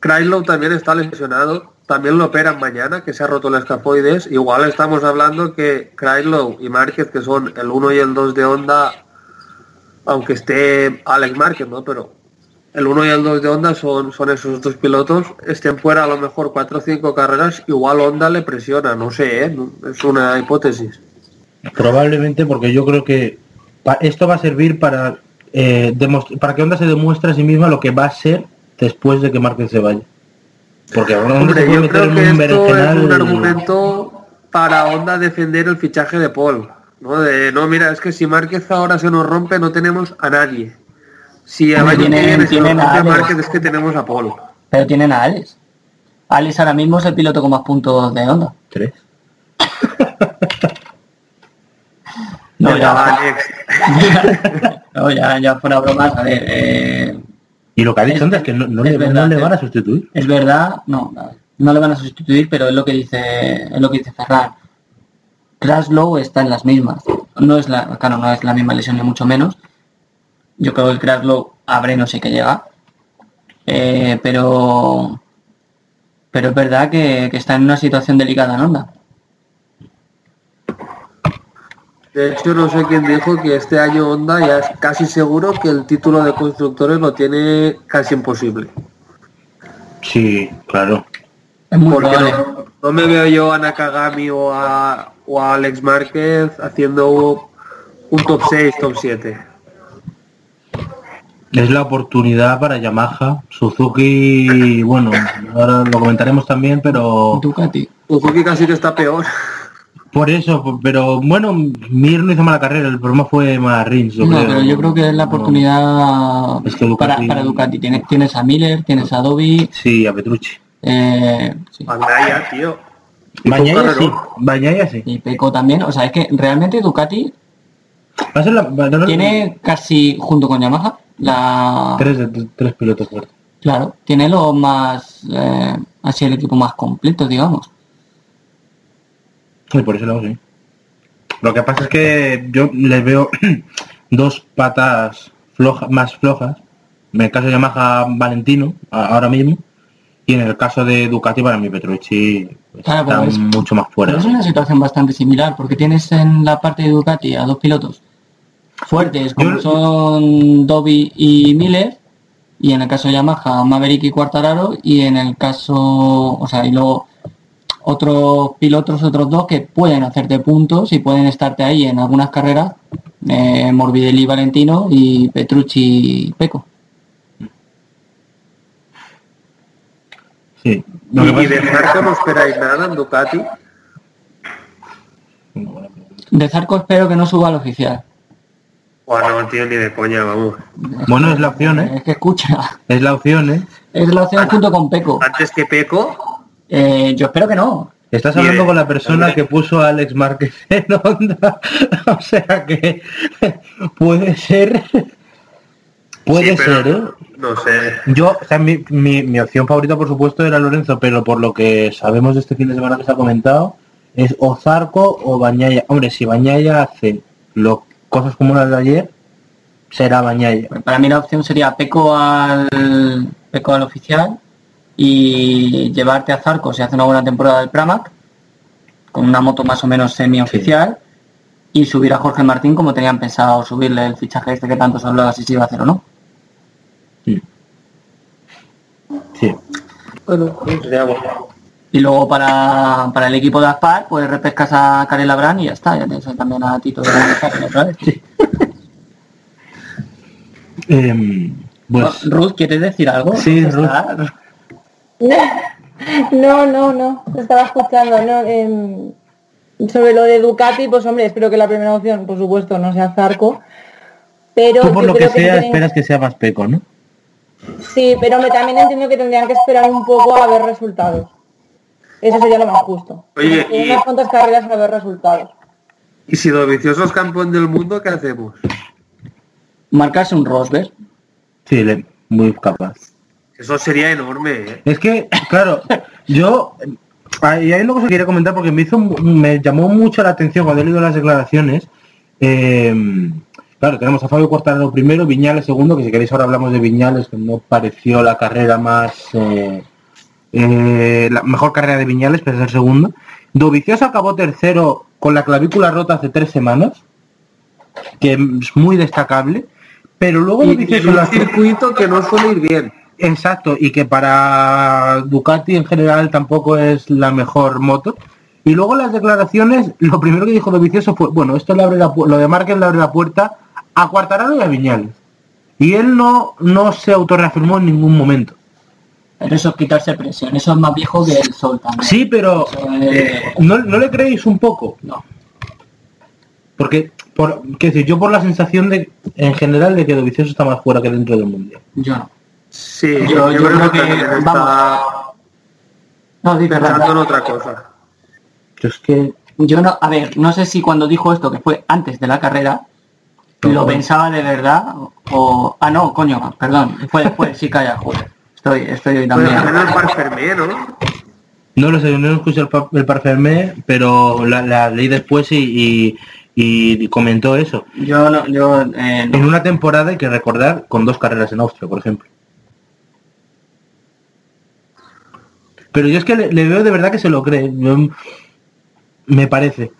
Chrysler también está lesionado, también lo operan mañana, que se ha roto el escafoides. Igual estamos hablando que Chrysler y Márquez, que son el 1 y el 2 de Honda, aunque esté Alex Márquez, ¿no? Pero el 1 y el 2 de Honda son, son esos dos pilotos, estén fuera a lo mejor 4 o 5 carreras, igual Honda le presiona, no sé, ¿eh? Es una hipótesis. Probablemente porque yo creo que esto va a servir para eh, para que Honda se demuestre a sí misma lo que va a ser después de que Márquez se vaya. Porque ahora Hombre, yo meter creo en que un esto es un argumento para Honda defender el fichaje de Paul. ¿No? De, no, mira, es que si Márquez ahora se nos rompe, no tenemos a nadie. Si que tienen- nos tienen a. Márquez, es que tenemos a Paul. Pero tienen a Alex. Alex ahora mismo es el piloto con más puntos de Honda. Tres. No, ya, va, Alex. no, ya, ya fuera bromas, a ver, eh, Y lo que ha dicho Es- Honda es que no, no es le, verdad, no le es- van a sustituir. es verdad, no, no le van a sustituir, pero es lo que dice, es lo que dice Ferran. Kraslow está en las mismas. No es la, claro, no es la misma lesión ni mucho menos. Yo creo que el Kraslow abre no sé qué llega. Eh, pero pero es verdad que, que está en una situación delicada en Honda. De hecho, no sé quién dijo que este año Honda ya es casi seguro que el título de constructores lo tiene casi imposible. Sí, claro. Es muy Porque probable. no, no me veo yo a Nakagami o a, o a Alex Márquez haciendo un top 6, top 7. Es la oportunidad para Yamaha, Suzuki, bueno, ahora lo comentaremos también, pero Ducati. Suzuki casi que está peor. por eso, pero bueno, Mir no hizo mala carrera, el problema fue más Rins, No, creo. pero yo creo que es la No. oportunidad Es que Ducati- para, para Ducati. Tienes, tienes a Miller, tienes a Dobby, Sí, a Petrucci. Eh, sí, Bandaya, tío. Bañaya sí. Bañaya sí. y Peco también. O sea, es que realmente Ducati Va a ser la, va a ser- tiene casi, junto con Yamaha, la... tres, de- tres pilotos fuertes. Claro, tiene lo más... eh, así el equipo más completo, digamos. Y por eso lo hago, sí. Lo que pasa es que yo les veo dos patas flojas, más flojas. En el caso de Yamaha Valentino, ahora mismo. Y en el caso de Ducati para mí Petrucci Claro, está es- mucho más fuera. es una situación bastante similar, porque tienes en la parte de Ducati a dos pilotos fuertes, como Yo- son Dobby y Miller, y en el caso de Yamaha, Maverick y Quartararo, y en el caso, o sea, y luego otros pilotos, otros dos que pueden hacerte puntos y pueden estarte ahí en algunas carreras, eh, Morbidelli Valentino y Petrucci Peco. Sí. Y, de Zarco no esperáis nada en Ducati. De Zarco espero que no suba al oficial. Bueno, tío, ni de coña, vamos. Bueno, es la opción, ¿eh? Es que escucha, Es la opción, ¿eh? es la opción junto con Peco. Antes que Peco, Eh, yo espero que no. Estás Bien. hablando con la persona que puso a Alex Márquez en Honda. o sea que puede ser. Puede Sí, ser, ¿eh? No sé. Yo, o sea, mi, mi, mi opción favorita, por supuesto, era Lorenzo, pero por lo que sabemos de este fin de semana que se ha comentado, es o Zarco o Bañaya. Hombre, si Bañaya hace lo, cosas como las de ayer, será Bañaya. Para mí la opción sería Peco al Peco al oficial y llevarte a Zarco si hace una buena temporada del Pramac con una moto más o menos semi-oficial y subir a Jorge Martín como tenían pensado subirle el fichaje este que tanto se hablaba si se iba a hacer o no. Sí. Bueno, pues sería bueno. Y luego para, para el equipo de Aspar, pues repescas a Karel Labran y ya está, ya tienes también a Tito de la otra vez. Em, pues, Ruth, ¿quieres decir algo? Sí, ¿Está? No, no, no, estaba escuchando, no, em, sobre lo de Ducati, pues hombre, espero que la primera opción, por supuesto, no sea Zarco, pero tú por lo que sea tienen- esperas que sea más peco, ¿no? Sí, pero me, también entiendo que tendrían que esperar un poco a ver resultados. Eso sería lo más justo. Oye, y- unas cuantas carreras a ver resultados. Y si Dovicioso es campeón del mundo, ¿qué hacemos? Marcarse un Rosberg. Sí, le- muy capaz. Eso sería enorme, ¿eh? Es que, claro, yo y hay una cosa que quería comentar porque me hizo me llamó mucho la atención cuando he leído las declaraciones. eh, claro, tenemos a Fabio Quartararo primero, Viñales segundo, que si queréis ahora hablamos de Viñales, que no pareció la carrera más eh, eh, la mejor carrera de Viñales, pero es el segundo. Dovicioso acabó tercero con la clavícula rota hace tres semanas, que es muy destacable, pero luego Y, y un las- circuito que no suele ir bien. Exacto, y que para Ducati en general tampoco es la mejor moto. Y luego las declaraciones, lo primero que dijo Dovicioso fue, bueno, esto le abre la lo de Márquez le abre la puerta a Cuartararo y a Viñales. Y él no, no se autorreafirmó en ningún momento. Pero eso es quitarse presión. Eso es más viejo que el sol también. Sí, pero Eh, ¿no, no le creéis un poco? No. Porque, por, qué decir, yo por la sensación de, en general, de que Dovicioso está más fuera que dentro del mundial. Yo no. Sí, Yo- yo creo que- también está vamos. No, di pensando en otra cosa. Yo es que Yo no, a ver, no sé si cuando dijo esto, que fue antes de la carrera, lo No. pensaba de verdad o... Ah, no, coño, perdón. Fue después, sí, calla, joder. Estoy, estoy también... también el Parfermé, ¿no? No lo sé, no escuché el, pa- el Parfermé, pero la, la leí después y, y- y comentó eso. Yo no, yo... eh, no. En una temporada hay que recordar con dos carreras en Austria, por ejemplo. Pero yo es que le, le veo de verdad que se lo cree. yo- me parece.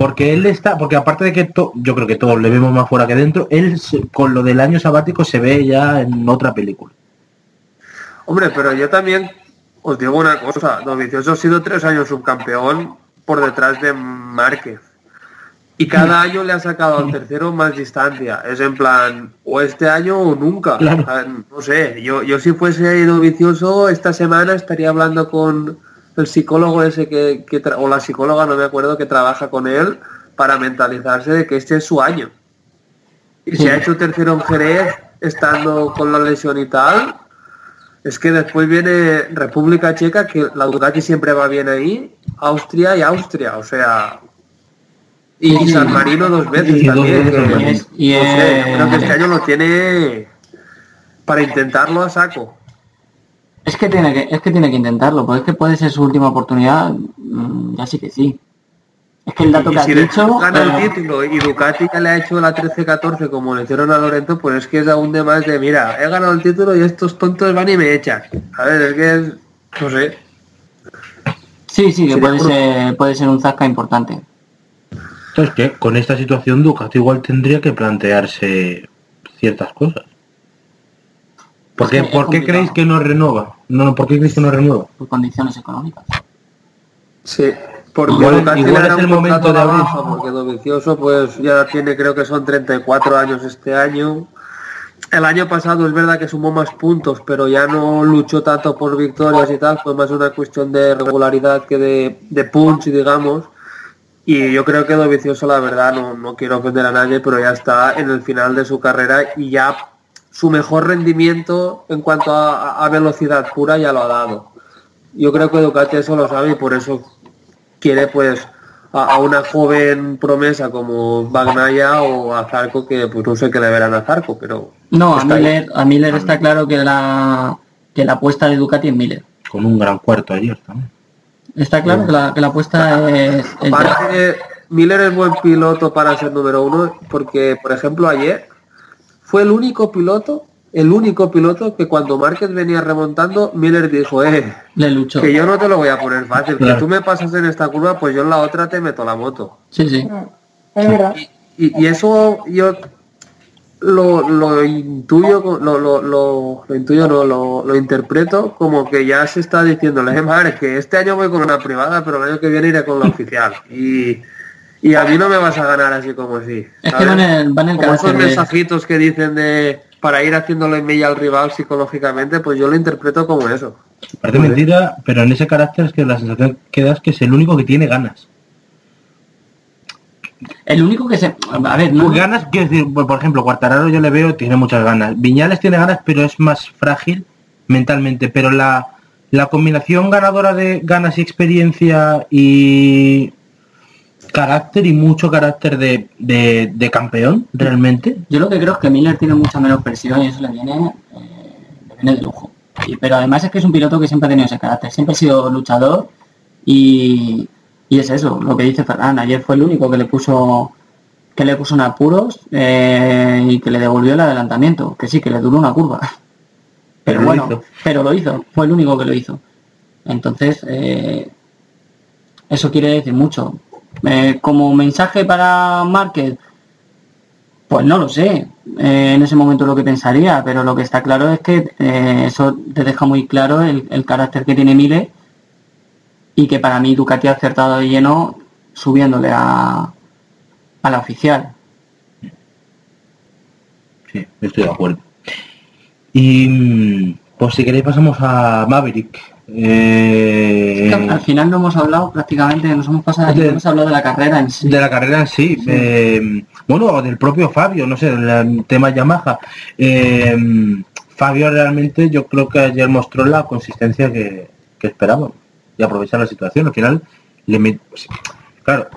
Porque él está, porque aparte de que to- yo creo que todos le vemos más fuera que dentro, él con lo del año sabático se ve ya en otra película. Hombre, pero yo también os digo una cosa. Dovicioso ha sido tres años subcampeón por detrás de Márquez. Y cada año le ha sacado al tercero más distancia. Es en plan, o este año o nunca. Claro. Ah, No sé, yo, yo si fuese Dovicioso esta semana estaría hablando con el psicólogo ese que, que o la psicóloga, no me acuerdo, que trabaja con él para mentalizarse de que este es su año. Y si ha hecho tercero en Jerez, estando con la lesión y tal, es que después viene República Checa, que la Ducati siempre va bien ahí, Austria y Austria, o sea... Y. San Marino dos veces Y dos también. veces que-. Y, eh, yo creo que este año lo tiene para intentarlo a saco. Es que tiene que, es que tiene que intentarlo, porque es que puede ser su última oportunidad, mm, ya sí que sí. Es que el dato Y que has si dicho, después gana eh, el título y Ducati ya le ha hecho la 13-14 como le hicieron a Lorenzo, pues es que es aún de más de, mira, he ganado el título y estos tontos van y me echan. A ver, es que es, no sé. sí, sí, que puede por- ser, puede ser un zasca importante. Entonces que con esta situación Ducati igual tendría que plantearse ciertas cosas. ¿Por qué, ¿por qué creéis que no renueva? No, no, ¿por qué creéis que no renueva? Por condiciones económicas. Sí, porque Igual- igual es el un momento de abrir. porque Dovizioso pues ya tiene creo que son 34 años este año. El año pasado es verdad que sumó más puntos, pero ya no luchó tanto por victorias y tal, fue más una cuestión de regularidad que de, de punch, digamos. Y yo creo que Dovizioso, la verdad, no, no quiero ofender a nadie, pero ya está en el final de su carrera y ya su mejor rendimiento en cuanto a, a velocidad pura ya lo ha dado. Yo creo que Ducati eso lo sabe y por eso quiere pues a, a una joven promesa como Bagnaya o a Zarco que pues no sé qué le verán a Zarco, pero No, a ahí. Miller, a Miller está claro que la que la apuesta de Ducati es Miller. Con un gran cuarto ayer también. Está claro que la, que la apuesta es, es aparte Miller es buen piloto para ser número uno porque por ejemplo ayer fue el único piloto el único piloto que cuando Márquez venía remontando Miller dijo eh le luchó. que yo no te lo voy a poner fácil que tú me pasas en esta curva pues yo en la otra te meto la moto Sí, sí. Es verdad. y, y eso yo lo, lo intuyo, lo, lo, lo, lo intuyo, no, lo, lo interpreto como que ya se está diciéndole, "Eh, madre, que este año voy con una privada, pero el año que viene iré con la oficial. Y, y a mí no me vas a ganar así como así. Es que van en, van en Como esos de- mensajitos que dicen de para ir haciéndole mella al rival psicológicamente, pues yo lo interpreto como eso. Parece mentira, pero en ese carácter es que la sensación que da es que es el único que tiene ganas. El único que se... A ver, no... Pues ganas, quiero decir, pues, por ejemplo, Cuartararo yo le veo, tiene muchas ganas. Viñales tiene ganas, pero es más frágil mentalmente. Pero la, la combinación ganadora de ganas y experiencia y carácter y mucho carácter de, de- de campeón, realmente. Yo lo que creo es que Miller tiene mucha menos presión y eso le viene, eh, le viene de lujo. Y- pero además es que es un piloto que siempre ha tenido ese carácter, siempre ha sido luchador y, y es eso, lo que dice Ferran. Ayer fue el único que le puso que le puso en apuros eh, y que le devolvió el adelantamiento, que sí, que le duró una curva. Pero Pero bueno, hizo. pero lo hizo, fue el único que lo hizo. Entonces, eh, eso quiere decir mucho. Eh, como mensaje para Márquez, pues no lo sé. Eh, en ese momento lo que pensaría, pero lo que está claro es que eh, eso te deja muy claro el, carácter que tiene Mile y que para mí Ducati ha acertado de lleno subiéndole a, a la oficial. Sí, estoy de acuerdo. Y mm, pues si queréis pasamos a Maverick. Eh, Al final no hemos hablado prácticamente, nos hemos pasado, De- hemos hablado de la carrera en sí. de la carrera en sí, eh, bueno, del propio Fabio, no sé, del tema Yamaha. Eh, Fabio realmente yo creo que ayer mostró la consistencia que, que esperábamos y aprovechar la situación. Al final, le met- claro,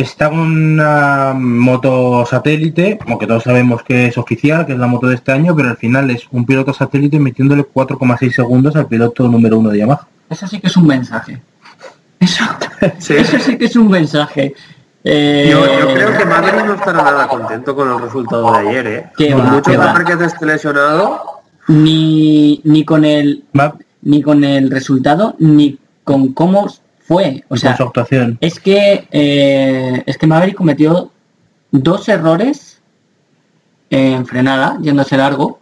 está con una moto satélite, aunque todos sabemos que es oficial, que es la moto de este año, pero al final es un piloto satélite metiéndole 4,6 segundos al piloto número uno de Yamaha. Eso sí que es un mensaje. Eso, Sí. eso sí que es un mensaje. Eh, Yo, yo creo que Maverick no estará nada contento con el resultado de ayer, ¿eh? Que Por va, mucho que esté lesionado, ni, ni con el ni con el resultado ni con cómo fue. O sea, su actuación. es que eh, es que Maverick cometió dos errores en frenada, yéndose largo,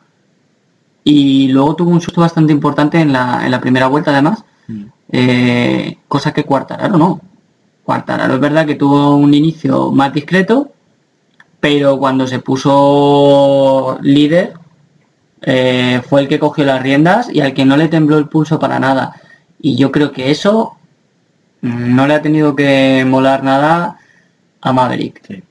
y luego tuvo un susto bastante importante en la, en la primera vuelta además, eh, cosa que Cuartararo no. Cuartararo es verdad que tuvo un inicio más discreto, pero cuando se puso líder eh, fue el que cogió las riendas y al que no le tembló el pulso para nada. Y yo creo que eso mm, no le ha tenido que molar nada a Maverick. Sí.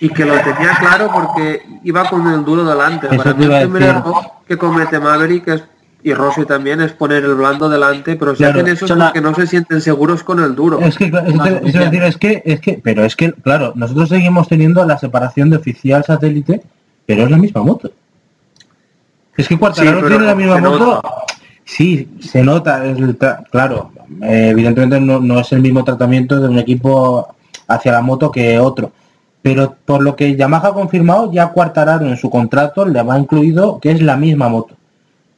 y que lo tenía claro porque iba con el duro delante. Eso Para mí el primer error que comete Maverick es, y Rossi también es poner el blando delante, pero si Claro, hacen eso es la- porque no se sienten seguros con el duro. Es que, claro, es, decir, es que, es que, pero es que, claro, nosotros seguimos teniendo la separación de oficial satélite, pero es la misma moto. Es que Cuartararo Sí, tiene la misma moto. nota. Sí, se nota, es el tra- claro, evidentemente no, no es el mismo tratamiento de un equipo hacia la moto que otro. Pero por lo que Yamaha ha confirmado, ya Cuartararo en su contrato le va incluido que es la misma moto.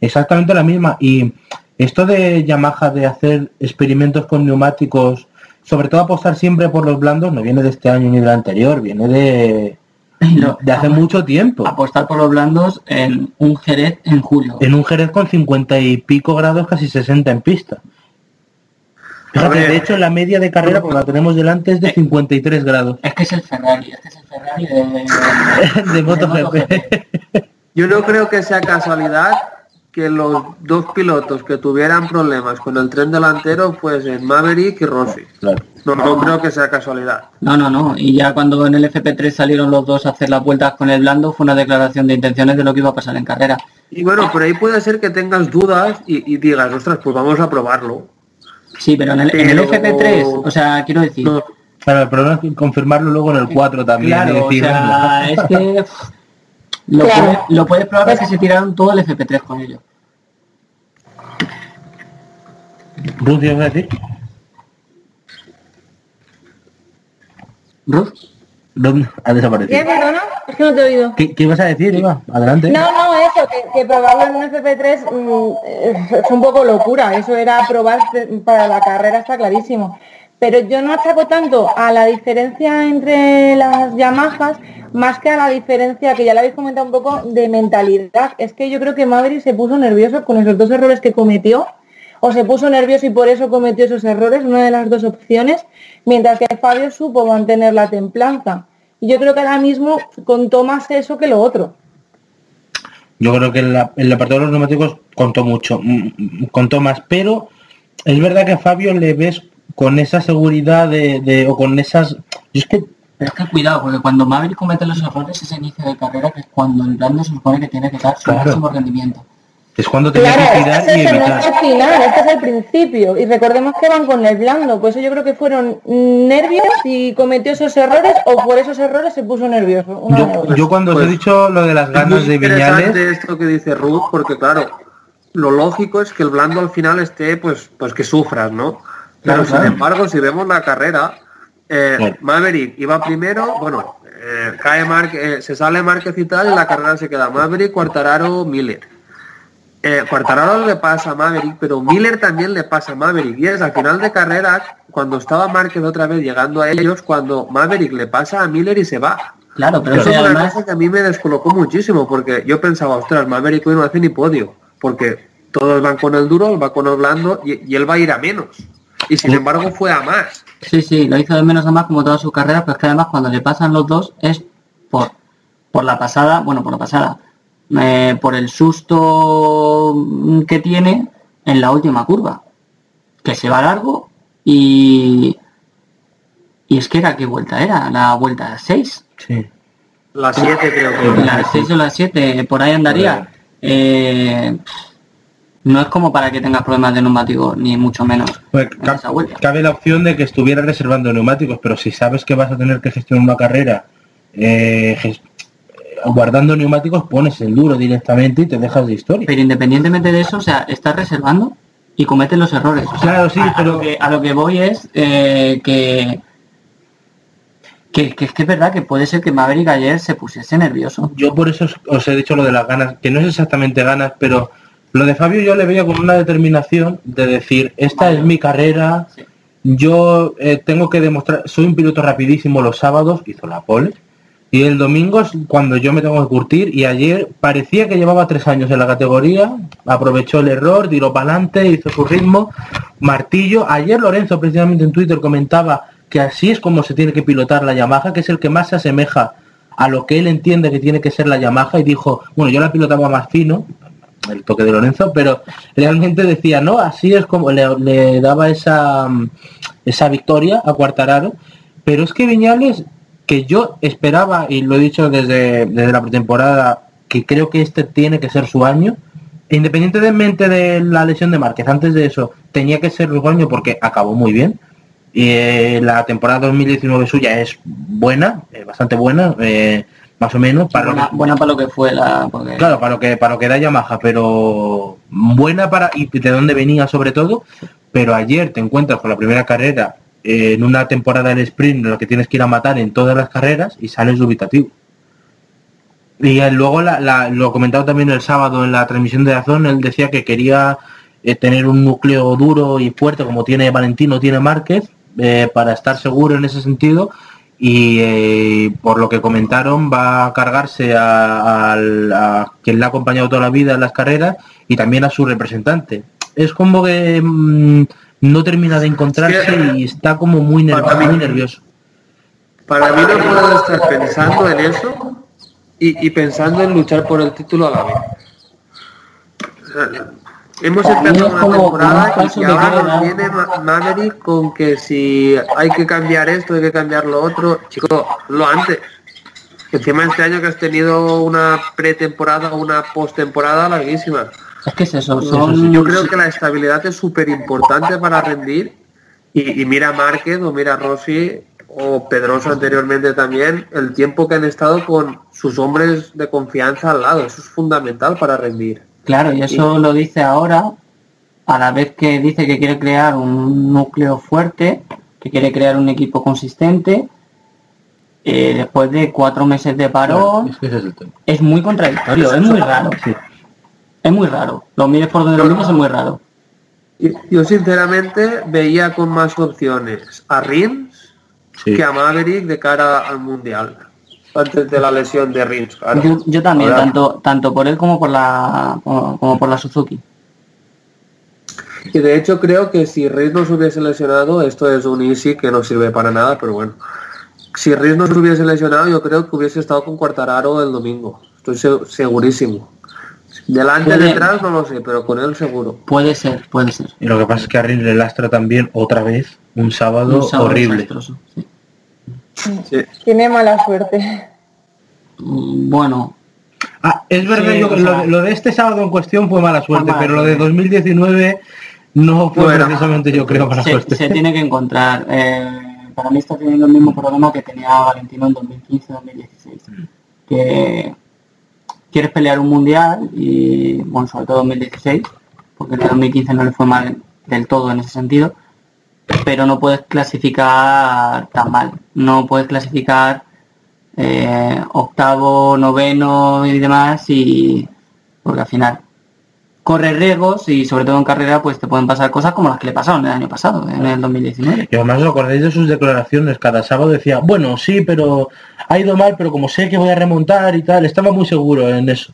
Exactamente la misma. Y esto de Yamaha de hacer experimentos con neumáticos, sobre todo apostar siempre por los blandos, no viene de este año ni del anterior, viene de, de hace mucho tiempo. Apostar por los blandos en un Jerez en julio. En un Jerez con 50 y pico grados, casi 60 en pista. Fíjate, de hecho la media de carrera, porque la tenemos delante, es de 53 grados. Es que es el Ferrari, es que es el Ferrari de, De MotoGP. Yo no creo que sea casualidad que los dos pilotos que tuvieran problemas con el tren delantero fuesen Maverick y Rossi. Claro. No, no creo que sea casualidad. No, no, no. Y ya cuando en el FP3 salieron los dos a hacer las vueltas con el blando, fue una declaración de intenciones de lo que iba a pasar en carrera. Y bueno, por ahí puede ser que tengas dudas y, y digas, ostras, pues vamos a probarlo. Sí, pero en el, en el Pero- FP3, o sea, quiero decir, No, Claro, el problema es que confirmarlo luego en el 4 también. claro, o decir, sea, es que pff, lo, Claro. puedes, lo puedes probar es que se tiraron todo el FP3 con ello. Ruth, ¿ibas a decir? Ruth, Ruth ha ¿Qué, desaparecido. perdona? Es que no te he oído. ¿Qué, qué ibas a decir, Eva? Adelante. No, no, eso, que, que probarlo en un FP3 mm, es un poco locura. Eso era probar para la carrera, está clarísimo. Pero yo no achaco tanto a la diferencia entre las Yamahas más que a la diferencia que ya la habéis comentado un poco de mentalidad. Es que yo creo que Maverick se puso nervioso con esos dos errores que cometió o se puso nervioso y por eso cometió esos errores, una de las dos opciones, mientras que Fabio supo mantener la templanza. Y yo creo que ahora mismo contó más eso que lo otro. Yo creo que en la, en la parte de los neumáticos contó mucho, mm, mm, contó más, pero es verdad que a Fabio le ves con esa seguridad de, de- o con esas... Yo es que Pero es que cuidado, porque cuando Maverick comete los errores es inicio de carrera, que es cuando el blando se supone que tiene que dar su Claro. máximo rendimiento. Es cuando tenía Claro, que tirar este y no es evitar. el final, este es el principio. Y recordemos que van con el blando, por eso yo creo que fueron nervios y cometió esos errores o por esos errores se puso nervioso. Yo, yo cuando os he Pues, dicho lo de las Es ganas muy de Viñales, esto que dice Ruth, porque claro, lo lógico es que el blando al final esté, pues, pues que sufras, ¿no? Pero Claro, sin claro. embargo, si vemos la carrera, eh, Claro. Maverick iba primero, bueno, eh, cae Marque- eh, se sale Márquez y tal, y la carrera se queda Maverick, Cuartararo, Miller. Eh, le pasa a Maverick, pero Miller también le pasa a Maverick. Y es al final de carrera, cuando estaba Márquez otra vez llegando a ellos, cuando Maverick le pasa a Miller y se va. Claro, pero Eso es una además, cosa que a mí me descolocó muchísimo, porque yo pensaba, ostras, Maverick hoy no hace ni podio, porque todos van con el duro, él va con el blando y, y él va a ir a menos. Y sin embargo fue a más. sí, sí, lo hizo de menos a más como toda su carrera, pero es que además cuando le pasan los dos es por, por la pasada, bueno, por la pasada, eh, por el susto que tiene en la última curva, que se va largo y... Y es que era, ¿qué vuelta era? La vuelta 6. sí. La 7 creo que. Las 6 o las 7, por ahí andaría. Eh, no es como para que tengas problemas de neumático, ni mucho menos. Pues, en ca- esa vuelta. cabe la opción de que estuviera reservando neumáticos, pero si sabes que vas a tener que gestionar una carrera eh, guardando neumáticos, pones el duro directamente y te dejas de historia. Pero independientemente de eso, o sea, estás reservando y cometes los errores. Claro, sí, a, a pero- lo que, a lo que voy es eh, que, que, que es que es verdad que puede ser que Maverick ayer se pusiese nervioso. Yo por eso os- os he dicho lo de las ganas, que no es exactamente ganas, pero lo de Fabio yo le veía con una determinación de decir, esta es mi carrera, yo eh, tengo que demostrar, soy un piloto rapidísimo los sábados, hizo la pole, y el domingo es cuando yo me tengo que curtir, y ayer parecía que llevaba tres años en la categoría, aprovechó el error, tiró para adelante, hizo su ritmo, martillo. Ayer Lorenzo precisamente en Twitter comentaba que así es como se tiene que pilotar la Yamaha, que es el que más se asemeja a lo que él entiende que tiene que ser la Yamaha, y dijo, bueno, yo la pilotaba más fino, el toque de Lorenzo, pero realmente decía, no, así es como le, le daba esa, esa victoria a Cuartararo, pero es que Viñales, que yo esperaba, y lo he dicho desde, desde la pretemporada, que creo que este tiene que ser su año, independientemente de la lesión de Márquez, antes de eso, tenía que ser su año porque acabó muy bien, y eh, la temporada 2019 suya es buena, eh, bastante buena, eh, más o menos, para lo Buena, que- buena para lo que fue la... Porque, Claro, para lo que para lo que da Yamaha, pero buena para y de dónde venía sobre todo. Pero ayer te encuentras con la primera carrera en una temporada del sprint en la que tienes que ir a matar en todas las carreras y sales dubitativo. Y luego la, la- lo comentado también el sábado en la transmisión de Azón, él decía que quería eh, tener un núcleo duro y fuerte como tiene Valentino, tiene Márquez, eh, para estar seguro en ese sentido. Y eh, por lo que comentaron va a cargarse a quien le ha acompañado toda la vida en las carreras y también a su representante. Es como que mm, no termina de encontrarse y está como muy, mí- nervioso. Para mí no puedo estar pensando en eso y, y pensando en luchar por el título a la vez. O sea, hemos empezado una como- temporada como y, ahora nos viene Ma- Maverick con que si hay que cambiar esto, hay que cambiar lo otro. Chicos, lo antes. Encima este año que has tenido una pretemporada una postemporada larguísima. Es que es eso, son... Yo creo que la estabilidad es súper importante para rendir. Y, y mira Márquez o mira Rossi o Pedroso anteriormente también, el tiempo que han estado con sus hombres de confianza al lado. Eso es fundamental para rendir. Claro, y eso lo dice ahora, a la vez que dice que quiere crear un núcleo fuerte, que quiere crear un equipo consistente, eh, después de cuatro meses de parón, que es muy contradictorio, es muy raro. Es muy raro. Lo mires por donde lo mires, es muy raro. Yo, yo sinceramente veía con más opciones a Rins Sí. que a Maverick de cara al Mundial. Antes de la lesión de Rins, claro. Yo, yo también, Ahora- tanto, tanto por él como por la como, como por la Suzuki. Y de hecho creo que si Rins no se hubiese lesionado, esto es un easy que no sirve para nada, pero bueno. Si Rins no se hubiese lesionado, yo creo que hubiese estado con Cuartararo el domingo. Estoy se- segurísimo. Delante, Puede- detrás, no lo sé, pero con él seguro. Puede ser, puede ser. Y lo que pasa es que a Rins le lastra también otra vez un sábado, Un sábado horrible. desastroso, sí. Sí. Tiene mala suerte. Mm, Bueno, Ah, es verdad, Sí, yo- o lo, sea- lo de este sábado en cuestión fue mala suerte, mala pero lo de suerte. 2019 no fue Bueno. precisamente yo creo mala se, suerte. se tiene que encontrar. eh, para mí está teniendo el mismo problema que tenía Valentino en 2015-2016. Que quieres pelear un mundial y, bueno, sobre todo 2016, porque en el 2015 no le fue mal del todo en ese sentido, pero no puedes clasificar tan mal. No puedes clasificar eh, octavo, noveno y demás, y porque al final corre riesgos y sobre todo en carrera pues te pueden pasar cosas como las que le pasaron el año pasado, en el 2019. Y además os acordáis de sus declaraciones, cada sábado decía, bueno, sí, pero ha ido mal, pero como sé que voy a remontar y tal, estaba muy seguro en eso.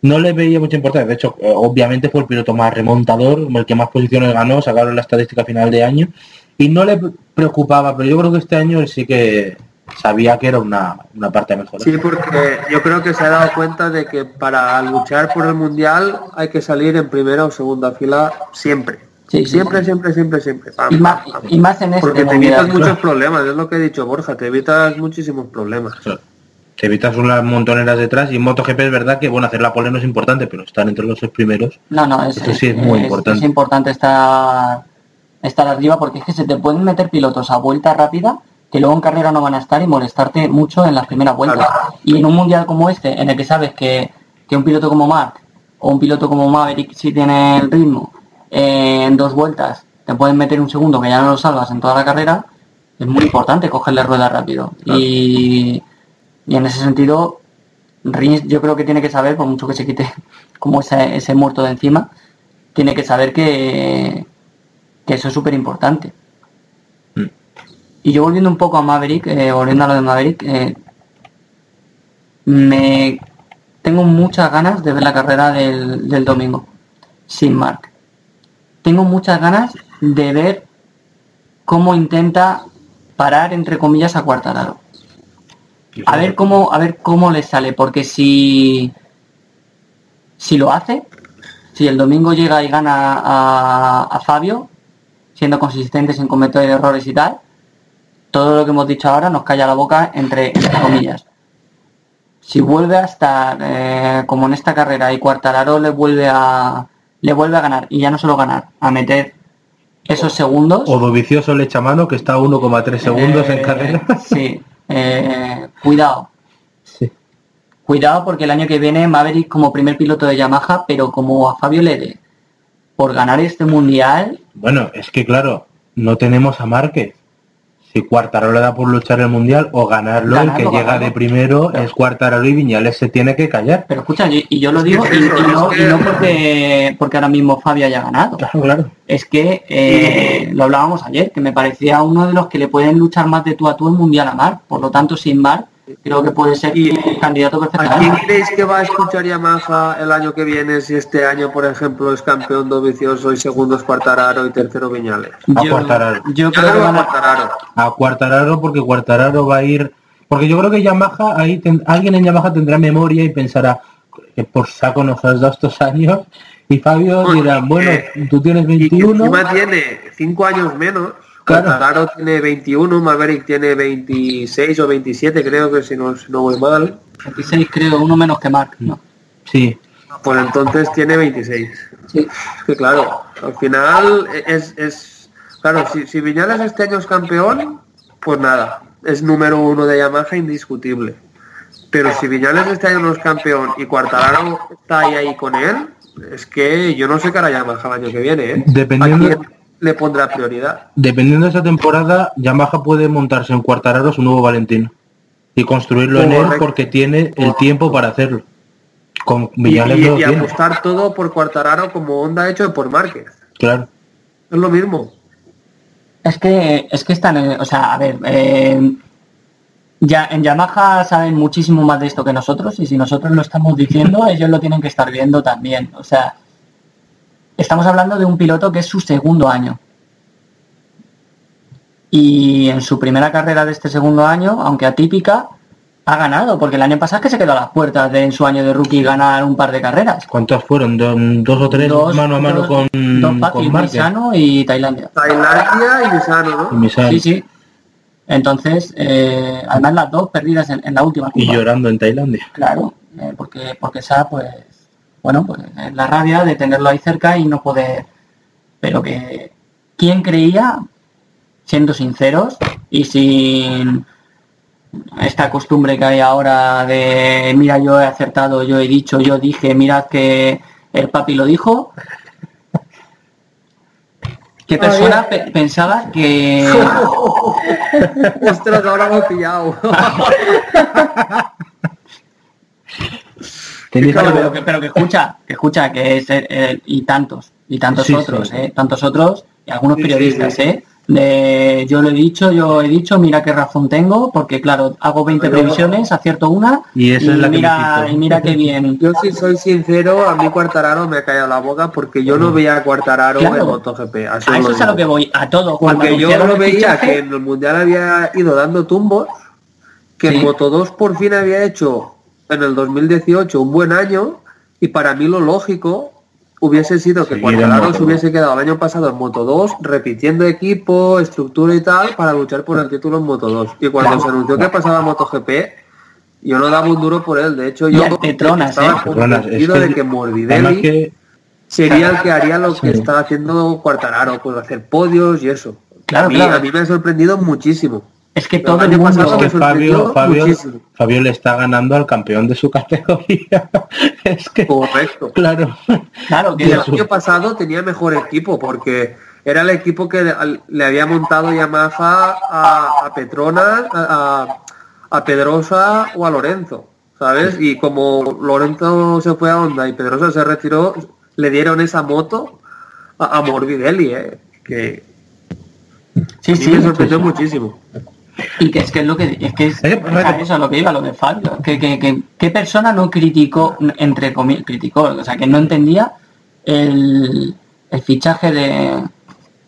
No le veía mucha importancia, de hecho, eh, obviamente fue el piloto más remontador, el que más posiciones ganó, sacaron la estadística final de año, y no le preocupaba, pero yo creo que este año sí que sabía que era una, una parte a mejorar. Sí, porque yo creo que se ha dado cuenta de que para luchar por el mundial hay que salir en primera o segunda fila siempre. Sí, sí, siempre, sí. siempre, siempre, siempre. Pam, Y más, pam, pam. y más en este Porque te mundial. evitas muchos problemas, es lo que he dicho Borja, te evitas muchísimos problemas. Claro. Te evitas unas montoneras detrás y en MotoGP es verdad que bueno hacer la pole no es importante, pero estar entre los seis primeros. No, no, es, Eso sí es muy importante. Es importante estar, estar arriba porque es que se te pueden meter pilotos a vuelta rápida que luego en carrera no van a estar y molestarte mucho en las primeras vueltas. Claro. Y en un mundial como este, en el que sabes que, que un piloto como Mark o un piloto como Maverick, si tiene el ritmo, eh, en dos vueltas te pueden meter un segundo que ya no lo salvas en toda la carrera, es muy importante cogerle rueda rápido. Y, y en ese sentido, Rins yo creo que tiene que saber, por mucho que se quite como ese, ese muerto de encima, tiene que saber que, que eso es súper importante. Y yo volviendo un poco a Maverick, eh, volviendo a lo de Maverick, eh, me tengo muchas ganas de ver la carrera del, del domingo, sin Mark. Tengo muchas ganas de ver cómo intenta parar entre comillas a Cuartararo. A ver cómo, a ver cómo le sale, porque si si lo hace, si el domingo llega y gana a, a Fabio, siendo consistente sin cometer errores y tal, todo lo que hemos dicho ahora nos calla la boca entre, entre comillas. Si vuelve a estar eh, como en esta carrera y Cuartararo le vuelve a le vuelve a ganar y ya no solo ganar, a meter esos segundos. O Dovicioso le echa mano que está a 1,3 segundos en Eh, carrera. Sí, eh, cuidado. Sí. Cuidado porque el año que viene Maverick como primer piloto de Yamaha, pero como a Fabio le dé por ganar este mundial, Bueno, es que claro, no tenemos a Márquez. Si Cuartararo le da por luchar el mundial o ganarlo, el Ganarlo, que llega de primero es Cuartararo y Viñales se tiene que callar. pero escucha, y, y yo lo digo, y, no, y porque, porque ahora mismo Fabio haya ganado. Claro, claro. Es que eh, lo hablábamos ayer, que me parecía uno de los que le pueden luchar más de tú a tú el mundial a Mar. Por lo tanto, sin Mar, creo que puede ser Y- eh, candidato ¿A quién creéis que va a escuchar Yamaha el año que viene si este año, por ejemplo, es campeón Dovicioso y segundo es Cuartararo y tercero Viñales? A Yo, Cuartararo. yo creo que Claro, a Cuartararo. A Cuartararo porque Cuartararo va a ir... Porque yo creo que Yamaha, ahí ten- alguien en Yamaha tendrá memoria y pensará que por saco nos has dado estos años. Y Fabio Bueno, dirá, bueno, tú tienes Y que 21. encima tiene 5 años menos. Claro. Tiene 21, Maverick tiene 26 o 27, creo que si no, si no voy mal. 26 creo, uno menos que Mark. No. Sí, Pues entonces tiene 26. Sí. Es que claro, al final es, es claro, si, si Viñales este año es campeón, pues nada, es número uno de Yamaha indiscutible. Pero si Viñales este año no es campeón y Cuartararo está ahí, ahí con él, es que yo no sé qué hará Yamaha el año que viene, ¿eh? Dependiendo- ¿A quién le pondrá prioridad? dependiendo de esa temporada, Yamaha puede montarse en Cuartararo su nuevo Valentino. Y construirlo en él porque tiene el tiempo para hacerlo. Con Y, y- apostar todo por Cuartararo como Honda ha hecho por Márquez. Claro. Es lo mismo. Es que, es que están, eh, o sea, a ver, eh, ya en Yamaha saben muchísimo más de esto que nosotros y si nosotros lo estamos diciendo, ellos lo tienen que estar viendo también. O sea, estamos hablando de un piloto que es su segundo año. Y en su primera carrera de este segundo año, aunque atípica, ha ganado, porque el año pasado es que se quedó a las puertas de en su año de rookie ganar un par de carreras. ¿Cuántas fueron? ¿Do- ¿Dos o tres Dos- mano a mano dos- con, dos con Márquez? Misano y Tailandia. Tailandia y Misano, Y ¿no? Misano. Sí, sí. Entonces, eh, además las dos perdidas en, en la última Y llorando en Tailandia. Claro, eh, porque porque esa pues bueno, pues es la rabia de tenerlo ahí cerca y no poder pero que quién creía siendo sinceros y sin esta costumbre que hay ahora de mira yo he acertado, yo he dicho, yo dije, mirad que el papi lo dijo. ¿Qué persona pe- pensaba que Ostras, ahora hemos pillado. Tenéis Pero, que- pero que, pero que escucha, que escucha, que es eh, y tantos, y tantos Sí, otros, sí. eh, tantos otros, y algunos Sí, sí, periodistas, sí. eh, de yo lo he dicho, yo he dicho, mira qué razón tengo, porque claro, hago 20 Pero- previsiones, acierto una, Y esa es la que mira, quito. y mira qué bien. Yo si soy sincero, a mí Cuartararo me ha callado la boca porque yo no veía a Cuartararo Claro. en MotoGP. A eso es a lo que voy, a todo. Cuando Porque yo el veía que en el Mundial había ido dando tumbos, que Sí. en Moto 2 por fin había hecho en el 2018 un buen año y para mí lo lógico hubiese sido que Cuartararo se hubiese quedado el año pasado en Moto 2 repitiendo equipo, estructura y tal para luchar por el título en Moto 2. Y cuando Claro. se anunció que pasaba a MotoGP, yo no daba un duro por él. De hecho, yo al Petronas, estaba ¿eh? Es convencido que- de que Morbidelli que sería el que haría lo que Sí. está haciendo Cuartararo, pues hacer podios y eso. Claro, a, mí, claro. a mí me ha sorprendido muchísimo. Es que el todo el año mundo... pasado me que Fabio, Fabio. Fabio le está ganando al campeón de su categoría. es que, Correcto. claro. Claro, Y que el año pasado tenía mejor equipo porque era el equipo que le había montado Yamaha a, a Petronas, a, Pedrosa o a Lorenzo, ¿sabes? Y como Lorenzo se fue a Honda y Pedrosa se retiró, le dieron esa moto a, a Morbidelli, ¿eh? que sí, a mí sí, me sorprendió muchísimo. Y que es que es lo que es que es, Eh, o sea, eso es lo que iba, lo de Fabio. Que, que, que- ¿Qué persona no criticó, entre comillas, criticó, o sea, que no entendía el, el fichaje de,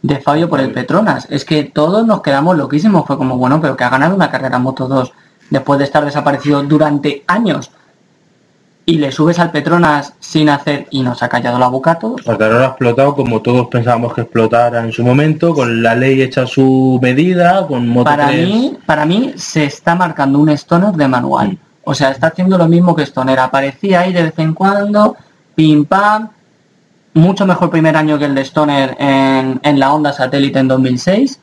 de Fabio por el Petronas? Es que todos nos quedamos loquísimos. Fue como, bueno, pero que ha ganado una carrera Moto 2 después de estar desaparecido durante años. Y le subes al Petronas sin hacer y nos ha callado la boca a todos. Cuartararo ha explotado como todos pensábamos que explotara en su momento, con la ley hecha su medida, con Moto Para 3. mí, para mí se está marcando un Stoner de manual. O sea, está haciendo lo mismo que Stoner. Aparecía ahí de vez en cuando, pim pam. Mucho mejor primer año que el de Stoner en, en la Honda Satélite en 2006.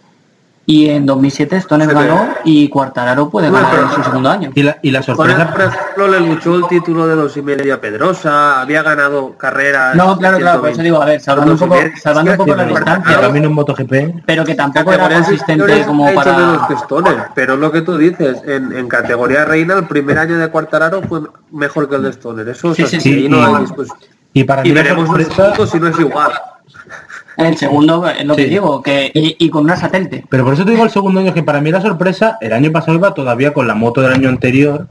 Y en 2007 Stoner Se ve. ganó y Cuartararo puede Bueno, ganar en su segundo año. Y la, y la sorpresa, por ejemplo, le luchó el título de dos y medio a Pedrosa, había ganado carreras. No, claro, claro, por eso digo, a ver, salvando un poco, salvando un poco la distancia, camino en MotoGP, pero que tampoco era consistente como para... que Stoner, pero lo que tú dices, en, en categoría reina, el primer año de Cuartararo fue mejor que el de Stoner. Eso es Sí, sí, sí, ahí no y- hay y para mí Y la veremos un sorpresa, si no es igual. El segundo, es lo que digo, que y, y con una satélite. pero por eso te digo el segundo año que para mí la sorpresa, el año pasado iba todavía con la moto del año anterior,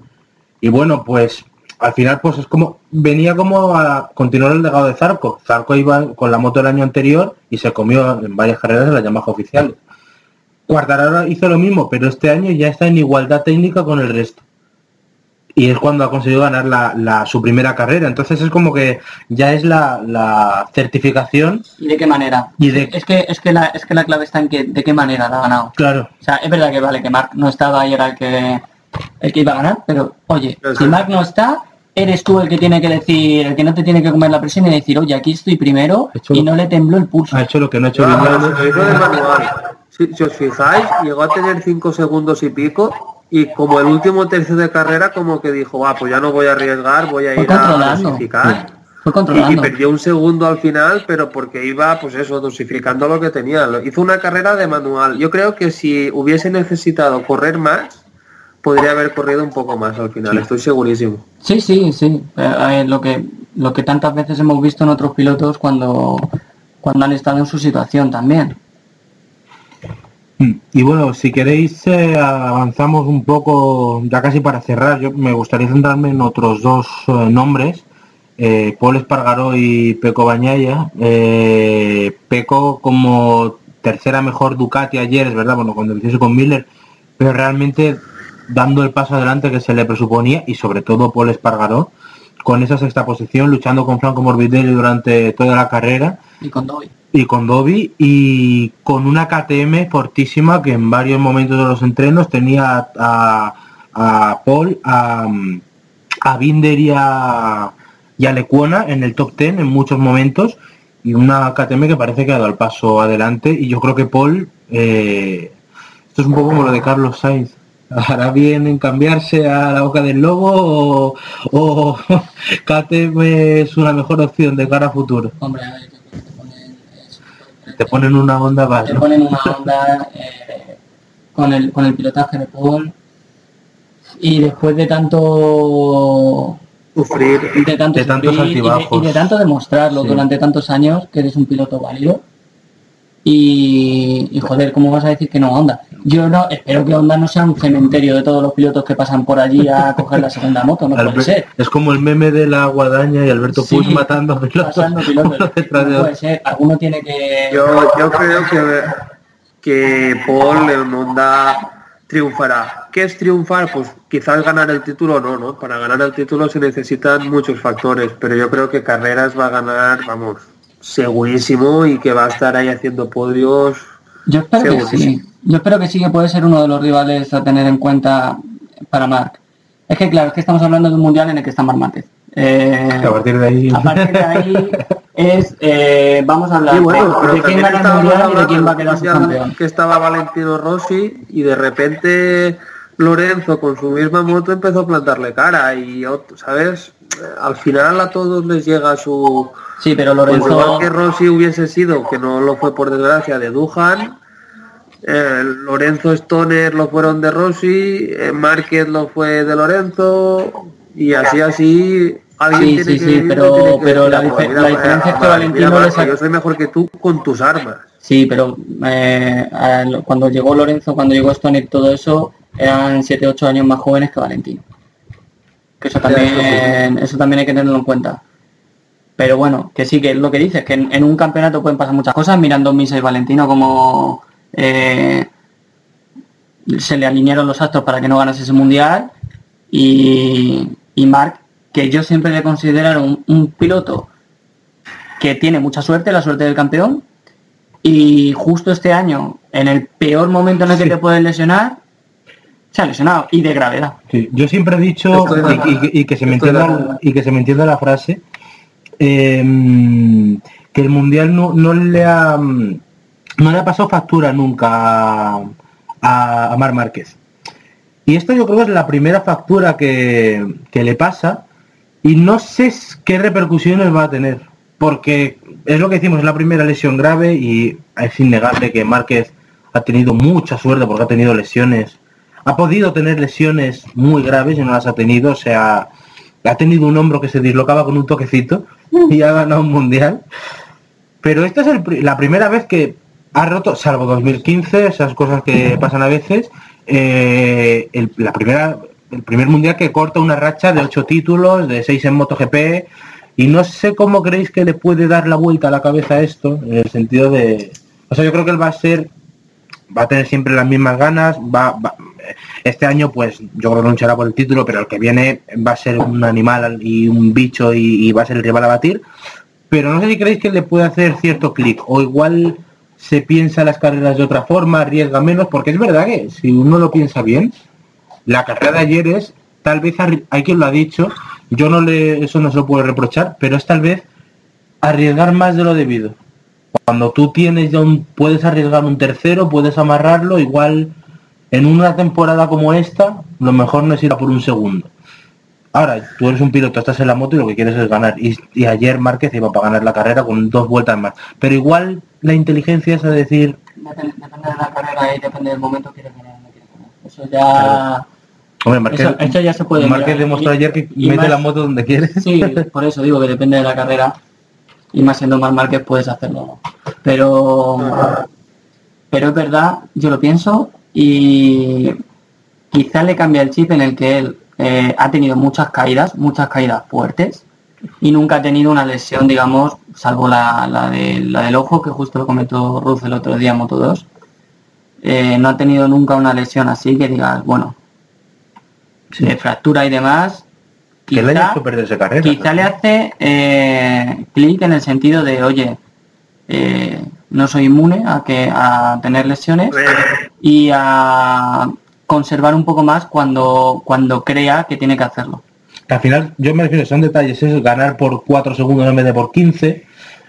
y bueno, pues al final pues es como, venía como a continuar el legado de Zarco. Zarco iba con la moto del año anterior y se comió en varias carreras de las Yamaha oficiales. Cuartararo hizo lo mismo, pero este año ya está en igualdad técnica con el resto. Y es cuando ha conseguido ganar la, la- su primera carrera. Entonces es como que ya es la, la certificación. ¿Y de qué manera? Y de- Es que es que la es que la clave está en que de qué manera la ha ganado. Claro, O sea, es verdad que vale que Mark no estaba y era el que el que iba a ganar, pero oye, si es. Mark no está, eres tú el que tiene que decir, el que no te tiene que comer la presión y decir, oye, aquí estoy primero Hecho- y no le tembló el pulso. ha hecho lo que no ha hecho. Si, si os fijáis, llegó a tener 5 segundos y pico y como el último tercio de carrera como que dijo, ah, pues ya no voy a arriesgar, voy a ir a dosificar. Fue Y, perdió un segundo al final, pero porque iba, pues eso, dosificando lo que tenía. Hizo una carrera de manual. Yo creo que si hubiese necesitado correr más, podría haber corrido un poco más al final, estoy segurísimo. Sí, sí, sí. Eh, ver, lo que lo que tantas veces hemos visto en otros pilotos cuando cuando han estado en su situación también. Mm, Y bueno, si queréis eh, avanzamos un poco, ya casi para cerrar, yo me gustaría centrarme en otros dos eh, nombres, eh, Paul Espargaró y Peco Bañaya. Peco como tercera mejor Ducati ayer, es verdad, bueno, cuando lo con Miller, pero realmente dando el paso adelante que se le presuponía y sobre todo Paul Espargaró con esa sexta posición, luchando con Franco Morbidelli durante toda la carrera Y con Dobby. y con Dobby y con una KTM fortísima que en varios momentos de los entrenos tenía a, a Paul, a, a Binder y a, y a Lecuona en el top 10 en muchos momentos y una KTM que parece que ha dado el paso adelante y yo creo que Paul, eh, esto es un poco como lo de Carlos Sainz, hará bien en cambiarse a la boca del lobo o, o KTM es una mejor opción de cara a futuro. Hombre, a ver, te, te ponen, eso, Te ponen una onda más, te ¿no? ponen una onda eh, con, el, con el pilotaje de Paul. Y después de tanto Sufrir. de tanto De tantos sufrir y de- altibajos. y de tanto demostrarlo Sí. durante tantos años que eres un piloto válido. Y, y, joder, ¿cómo vas a decir que no Honda? Yo no espero que Honda no sea un cementerio de todos los pilotos que pasan por allí a coger la segunda moto, no puede ser. Es como el meme de la guadaña y Alberto Sí, Puig matando pilotos. Pasando pilotos. uno detrás de No puede ser, alguno tiene que Yo, yo creo que, que Paul en Honda triunfará. ¿Qué es triunfar? Pues quizás ganar el título no, ¿no? Para ganar el título se necesitan muchos factores, pero yo creo que carreras va a ganar, vamos, segurísimo y que va a estar ahí haciendo podios. Yo espero que sí. Yo espero que sí que puede ser uno de los rivales a tener en cuenta para Marc. Es que claro, es que estamos hablando de un mundial en el que está Marc Márquez. Eh, A partir de ahí. a partir de ahí es eh, vamos a hablar Sí, bueno, de, quién y de va a quedar su mundial campeón. Que estaba Valentino Rossi y de repente Lorenzo con su misma moto empezó a plantarle cara y, ¿sabes? Al final a todos les llega su... Sí, pero Pues igual Lorenzo que Rossi hubiese sido, que no lo fue por desgracia, de Duhan, eh, Lorenzo Stoner lo fueron de Rossi, eh, Márquez lo fue de Lorenzo, y así así alguien Sí, tiene sí, que sí, pero- tiene que pero la "Ah, dife- mira, la diferencia es que Valentino mira, yo soy mejor que tú con tus armas. Sí, pero eh, cuando llegó Lorenzo, cuando llegó Stoner y todo eso, eran 7-8 años más jóvenes que Valentino. Que eso también, eso también hay que tenerlo en cuenta. Pero bueno, que sí, que es lo que dices, que en, en un campeonato pueden pasar muchas cosas, mirando Misa y Valentino como eh, se le alinearon los astros para que no ganase ese mundial y, y Marc, que yo siempre le considero un, un piloto que tiene mucha suerte, la suerte del campeón, y justo este año, en el peor momento en el que te puedes lesionar, se ha lesionado y de gravedad. Sí, yo siempre he dicho y, y- y que se me entienda y que se me entienda la frase eh, que el mundial no, no le ha no le ha pasado factura nunca a, a, Mar Márquez. Y esto yo creo que es la primera factura que, que le pasa y no sé qué repercusiones va a tener. Porque es lo que decimos, es la primera lesión grave y es innegable que Márquez ha tenido mucha suerte porque ha tenido lesiones. Ha podido tener lesiones muy graves y no las ha tenido. O sea, ha tenido un hombro que se dislocaba con un toquecito y ha ganado un mundial. Pero esta es el la primera vez que ha roto, salvo 2015, esas cosas que pasan a veces, eh, el, la primera, el primer mundial que corta una racha de ocho títulos, de seis en MotoGP, y no sé cómo creéis que le puede dar la vuelta a la cabeza a esto, en el sentido de... O sea, yo creo que él va a ser, va a tener siempre las mismas ganas, va, este año pues yo creo que luchará por el título, pero el que viene va a ser un animal y un bicho y, y va a ser el rival a batir. Pero no sé si creéis que le puede hacer cierto clic, o igual se piensa las carreras de otra forma, arriesga menos, porque es verdad que si uno lo piensa bien, la carrera de ayer es, tal vez hay quien lo ha dicho, yo no le, eso no se lo puedo reprochar, pero es tal vez arriesgar más de lo debido. Cuando tú tienes ya un, puedes arriesgar un tercero, puedes amarrarlo, igual en una temporada como esta, lo mejor no es ir a por un segundo. Ahora, tú eres un piloto, estás en la moto y lo que quieres es ganar. Y, y ayer Márquez iba para ganar la carrera con dos vueltas más. Pero igual la inteligencia es a decir, Depende, depende de la carrera y depende del momento que quieres ganar o no quieres ganar. Eso ya... hombre, Márquez, Eso- ya se puede Márquez demostró ayer que y mete más- la moto donde quiere. Sí, por eso digo que depende de la carrera. Y más siendo más Márquez puedes hacerlo. Pero, pero es verdad, yo lo pienso y quizá le cambia el chip en el que él eh, ha tenido muchas caídas, muchas caídas fuertes y nunca ha tenido una lesión, digamos, salvo la, la, de- la del ojo, que justo lo comentó Ruz el otro día en Moto 2. Eh, no ha tenido nunca una lesión así que digas, bueno, de fractura y demás. Quizá- carrera. Quizá le hace eh, clic en el sentido de, oye, eh, no soy inmune a que a tener lesiones y a conservar un poco más cuando cuando crea que tiene que hacerlo. Que al final, yo me refiero, son detalles, es ganar por 4 segundos en vez de por 15,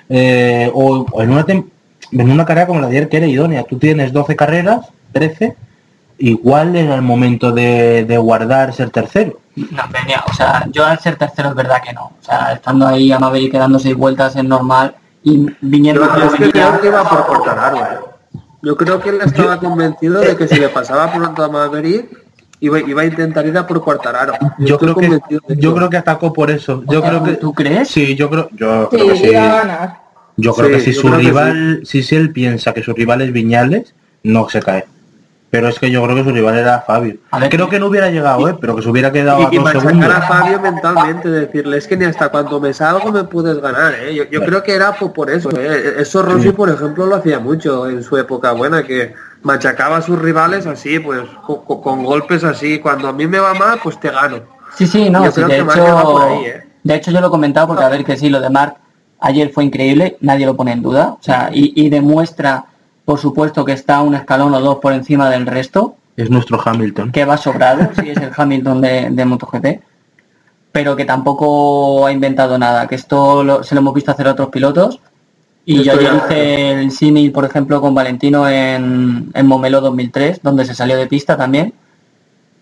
eh, o, o en, una en una carrera como la de ayer que era idónea. Tú tienes 12 carreras, 13, igual era el momento de, de guardar ser tercero. No, venía, o sea, yo al ser tercero es verdad que no. O sea, estando ahí a Maverick quedando seis vueltas es normal y viniendo Yo, yo es que venía- creo que iba por eh. Yo creo que él estaba convencido de que si le pasaba pronto a Maverick, iba, iba a intentar ir a por Quartararo. Yo estoy creo que yo creo que atacó por eso. Yo creo que ¿Tú crees? sí, yo creo yo Sí, creo que sí. iba a ganar. Yo creo Sí, que si yo su que rival, si, si él piensa que su rival es Viñales, no se cae. Pero es que yo creo que su rival era Fabio. A ver, creo que no hubiera llegado, ¿eh? pero que se hubiera quedado a Y, dos segundos. a Fabio mentalmente, decirle, es que ni hasta cuando me salgo me puedes ganar, ¿eh? Yo, yo creo que era por, por eso, ¿eh? Eso Rossi, por ejemplo, lo hacía mucho en su época buena, que machacaba a sus rivales así, pues, co- co- con, golpes así. Cuando a mí me va mal, pues te gano. Sí, sí, no, Yo sí, creo de que Márquez va por hecho, ahí, ¿eh? de hecho yo lo he comentado porque a ver que sí, lo de Mark ayer fue increíble, nadie lo pone en duda, o sea, y, y demuestra, por supuesto, que está un escalón o dos por encima del resto, Es nuestro Hamilton. que va sobrado, si es el Hamilton de, de MotoGP, pero que tampoco ha inventado nada, que esto lo- se lo hemos visto hacer a otros pilotos, y yo ayer hice el símil, por ejemplo, con Valentino en, en Momelo 2003, donde se salió de pista también,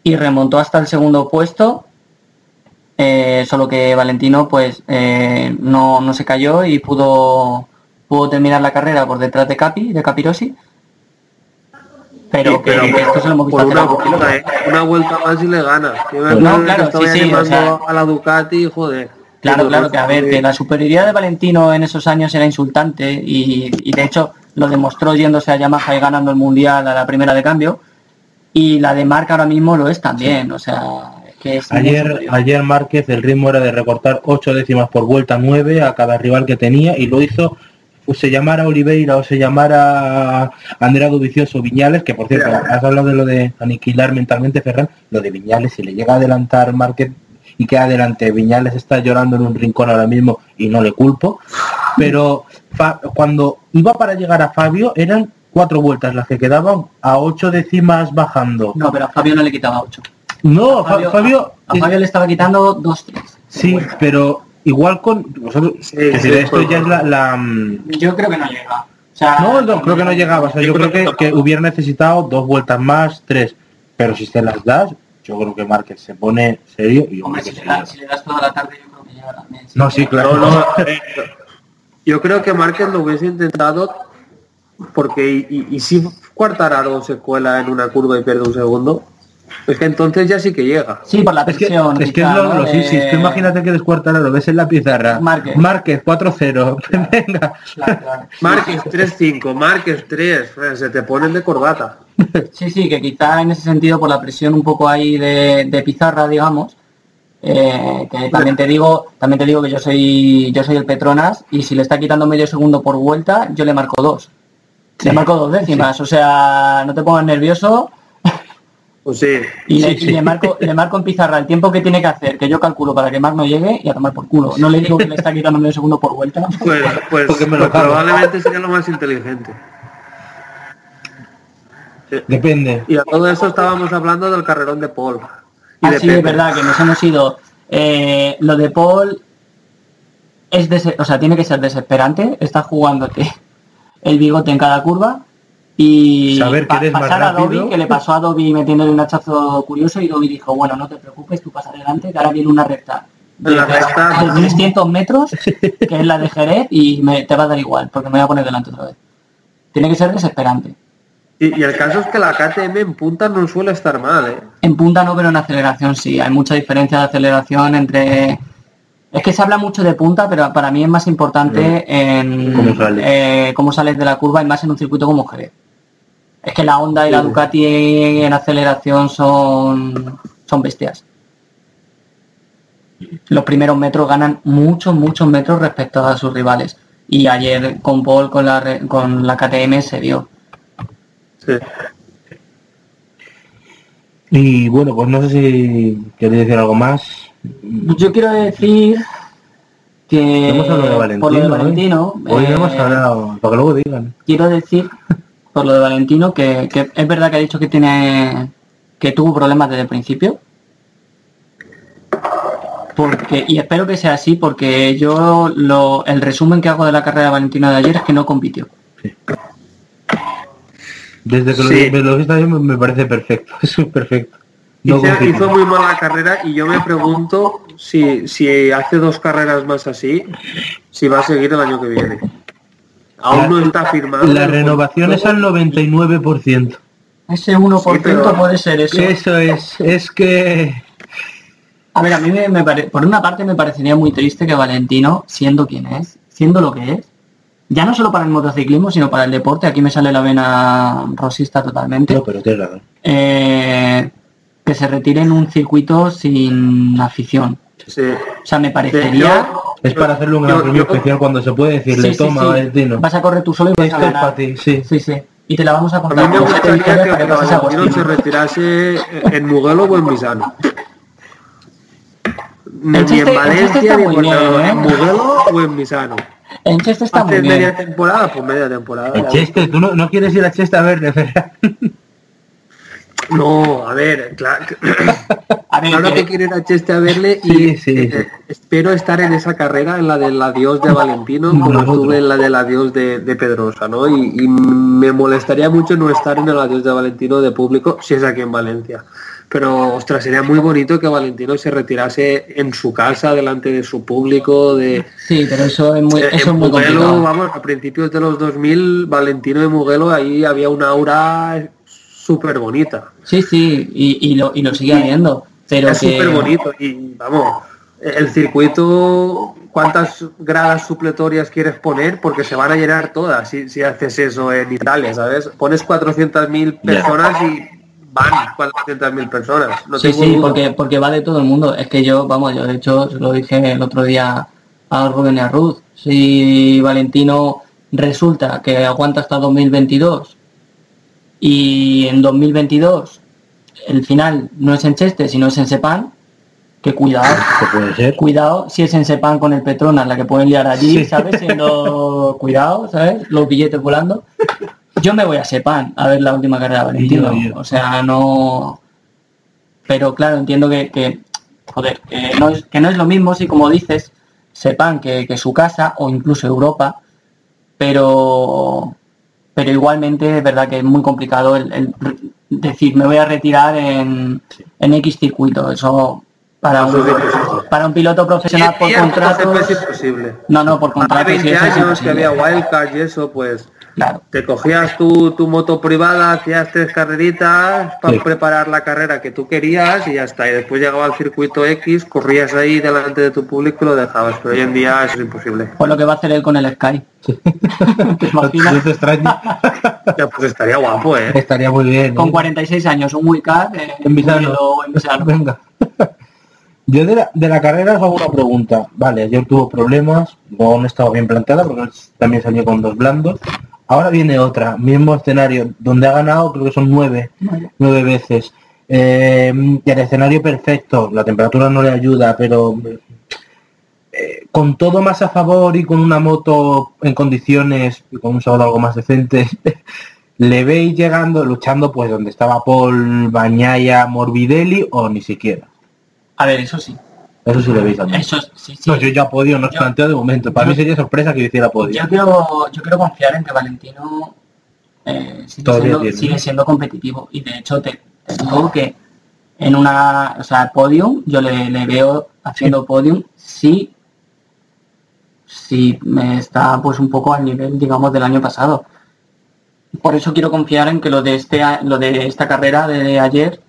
y remontó hasta el segundo puesto, eh, solo que Valentino pues eh, no, no se cayó y pudo, pudo terminar la carrera por detrás de Capi, de Capirosi, pero, Sí, que, que esto se lo hemos visto por hacer a una vuelta, ¿eh? Una vuelta más y le gana. Yo me No, que claro, sí, sí, o sea- a la Ducati, joder. Claro, Pero claro, que a ver, que la superioridad de Valentino en esos años era insultante y, y de hecho lo demostró yéndose a Yamaha y ganando el mundial a la primera de cambio. Y la de Marca ahora mismo lo es también, o sea, que es Ayer, ayer Márquez el ritmo era de recortar 8 décimas por vuelta 9 a cada rival que tenía y lo hizo pues, se llamara Oliveira o se llamara Andrea Dovicioso Viñales, que por cierto, has hablado de lo de aniquilar mentalmente Ferran, lo de Viñales, si le llega a adelantar Márquez y queda adelante, Viñales está llorando en un rincón ahora mismo y no le culpo, pero cuando iba para llegar a Fabio eran cuatro vueltas las que quedaban a ocho décimas bajando. No, pero a Fabio no le quitaba 8. No, Fa- Fabio, a, Fabio le estaba quitando 2, 3. Sí, pero igual con vosotros, Sí, que si sí, esto ya es la, la, mm, Yo creo que no llega. O sea, no, no, creo que no llegaba, o sea, yo creo que, que hubiera necesitado dos vueltas más, tres, pero si se las das, yo creo que Márquez se pone serio y yo Hombre, creo si que le, das, si le das toda la tarde, yo creo que llega también. No, sí, claro. No, no, yo creo que Márquez lo hubiese intentado porque y, y- y si Cuartararo se cuela en una curva y pierde un segundo, es que entonces ya sí que llega. Sí, por la Es que, presión. es, que quizá, es lo, ¿no? lo- sí, sí, es que Eh, imagínate que descuartara, lo ves en la pizarra. Márquez. Márquez 4-0. Venga. claro, claro. Márquez 3-5, Márquez 3, eh, se te ponen de corbata. Sí, sí, que quizá en ese sentido por la presión un poco ahí de, de pizarra, digamos, eh, que también te digo, también te digo que yo soy, yo soy el Petronas y si le está quitando medio segundo por vuelta, yo le marco dos. Le marco dos décimas, o sea, no te pongas nervioso Pues sí. y, le, Sí, y sí. le marco, le marco en pizarra el tiempo que tiene que hacer, que yo calculo para que Marc no llegue y a tomar por culo. No le digo que le está quitando medio segundo por vuelta. Pues, pues, Porque me lo pues cago. probablemente sería lo más inteligente. Depende. Y a todo eso estábamos hablando del carrerón de Paul. Y Ah, de sí, Pepe. es verdad que nos hemos ido. Eh, lo de Paul es o sea, tiene que ser desesperante. Está jugándote el bigote en cada curva y Saber que eres más pasar a rápido. Dobby, que le pasó a Dobby metiéndole un hachazo curioso y Dobby dijo, bueno, no te preocupes, tú pasa adelante, que ahora viene una recta. En la recta. de 300 metros, que es la de Jerez, y me, te va a dar igual, porque me voy a poner delante otra vez. Tiene que ser desesperante. Y, y el caso es que la KTM en punta no suele estar mal, ¿eh? En punta no, pero en aceleración sí. Hay mucha diferencia de aceleración entre Es que se habla mucho de punta, pero para mí es más importante en Cómo sales. eh, cómo sales de la curva y más en un circuito como Jerez. Es que la Honda y la. Ducati en aceleración son, son bestias. Los primeros metros ganan muchos, muchos metros respecto a sus rivales. Y ayer con Paul, con la, con la KTM se vio. Sí. Y bueno, pues no sé si queréis decir algo más. Yo quiero decir que Hemos hablado de Valentino. por lo de ¿eh? Valentino, Hoy eh, hemos hablado, para que luego digan. quiero decir por lo de Valentino que, que es verdad que ha dicho que tiene que tuvo problemas desde el principio porque y espero que sea así porque yo lo, el resumen que hago de la carrera de Valentino de ayer es que no compitió Desde que Sí. lo, ayer me, me parece perfecto. Eso es perfecto. No hizo muy mala carrera y yo me pregunto si, si hace dos carreras más así, si va a seguir el año que viene. Aún no está firmado. La renovación es al 99%. ese 1% Sí, pero- puede ser eso Eso es, es que... a ver a mí me, me pare- por una parte me parecería muy triste que Valentino siendo quien es siendo lo que es ya no solo para el motociclismo sino para el deporte aquí me sale la vena rosista totalmente No, pero tienes razón. eh, que se retire en un circuito sin afición. Sí. O sea, me parecería... Es para hacerle un gran Yo- especial cuando se puede decirle, Sí, sí, toma, sí. Valentino. Vas a correr tú solo y vas Esto a es ganar. para ti, sí. Sí, sí. Y te la vamos a A mí contar. me gustaría que, que Valentino se retirase en Mugello o en Misano. Ni en Valencia, ni muy en ¿eh? en Mugello o en Misano. En Cheste está muy Hace media bien. temporada, pues media temporada. El Cheste, tú no, no quieres ir a Cheste a verle, ¿verdad? No, a ver, claro, A ver, claro que- quiero ir a Cheste a verle y Sí, sí, eh, sí. espero estar en esa carrera, en la del adiós de Valentino, como estuve en la del adiós de, de Pedrosa, ¿no? Y, y me molestaría mucho no estar en el adiós de Valentino de público si es aquí en Valencia. Pero, ostras, sería muy bonito que Valentino se retirase en su casa, delante de su público, de... Sí, pero eso es muy, Eh, eso es muy Mugello, complicado. vamos, a principios de los 2000, Valentino de Mugello, ahí había una aura súper bonita. Sí, sí, y, y lo, y lo sigue habiendo. Pero es que... súper bonito y vamos, el circuito, ¿cuántas gradas supletorias quieres poner? Porque se van a llenar todas si, si haces eso en Italia, ¿sabes? Pones 400.000 Ya. personas y van 400.000 personas. No sí, sí, porque, porque va de todo el mundo. Es que yo, vamos, yo de hecho lo dije el otro día a Rubén y a Ruth. Si Valentino resulta que aguanta hasta 2022 y en 2022 el final no es en Cheste, sino es en Sepan, que cuidado, Que puede ser. cuidado si es en Sepan con el Petronas la que pueden liar allí, Sí. ¿sabes? Siendo cuidado, ¿sabes? Los billetes volando. Yo me voy a Sepan a ver la última carrera de Valentino. O sea, no. Pero claro, entiendo que, que joder, que no, es, que no es lo mismo si como dices, Sepan que, que su casa o incluso Europa, pero pero igualmente es verdad que es muy complicado el, el decir me voy a retirar en, en X circuito. Eso para un, para un piloto profesional por contrato. No, no, por Hace contrato. sí, 20 eso es que imposible. había wildcard y eso, pues Claro. te cogías tu, tu moto privada, hacías tres carreritas para Sí. preparar la carrera que tú querías y ya está. Y después llegaba al circuito X, corrías ahí delante de tu público y lo dejabas. Pero hoy en día eso es imposible. Pues lo que va a hacer él con el Sky. ¿Te imaginas? No te extraña. Ya, pues estaría guapo, ¿eh? Estaría muy bien. Con ¿eh? 46 años, un Wildcard eh, En Misano. o en Misano. Venga. Yo de la, de la carrera os hago una pregunta. Vale, ayer tuvo problemas, no estado bien plantada porque también salió con dos blandos. Ahora viene otra, mismo escenario, donde ha ganado, creo que son nueve, nueve veces. Eh, el escenario perfecto, la temperatura no le ayuda, pero eh, con todo más a favor y con una moto en condiciones y con un sábado algo más decente, le veis llegando, luchando pues donde estaba Paul, Bañaya, Morbidelli o ni siquiera. A ver, eso sí. Eso sí le veis a mí. Eso sí, sí. No, yo ya podio no os Yo- planteo de momento. Para yo- mí sería sorpresa que yo hiciera podio. Yo quiero, yo quiero confiar en que Valentino eh, sigue, Todavía siendo, tiene. sigue siendo competitivo. Y de hecho te, te digo que en una, o sea, podium, yo le, le veo haciendo podium si, si me está pues un poco al nivel, digamos, del año pasado. Por eso quiero confiar en que lo de este a- lo de esta carrera de ayer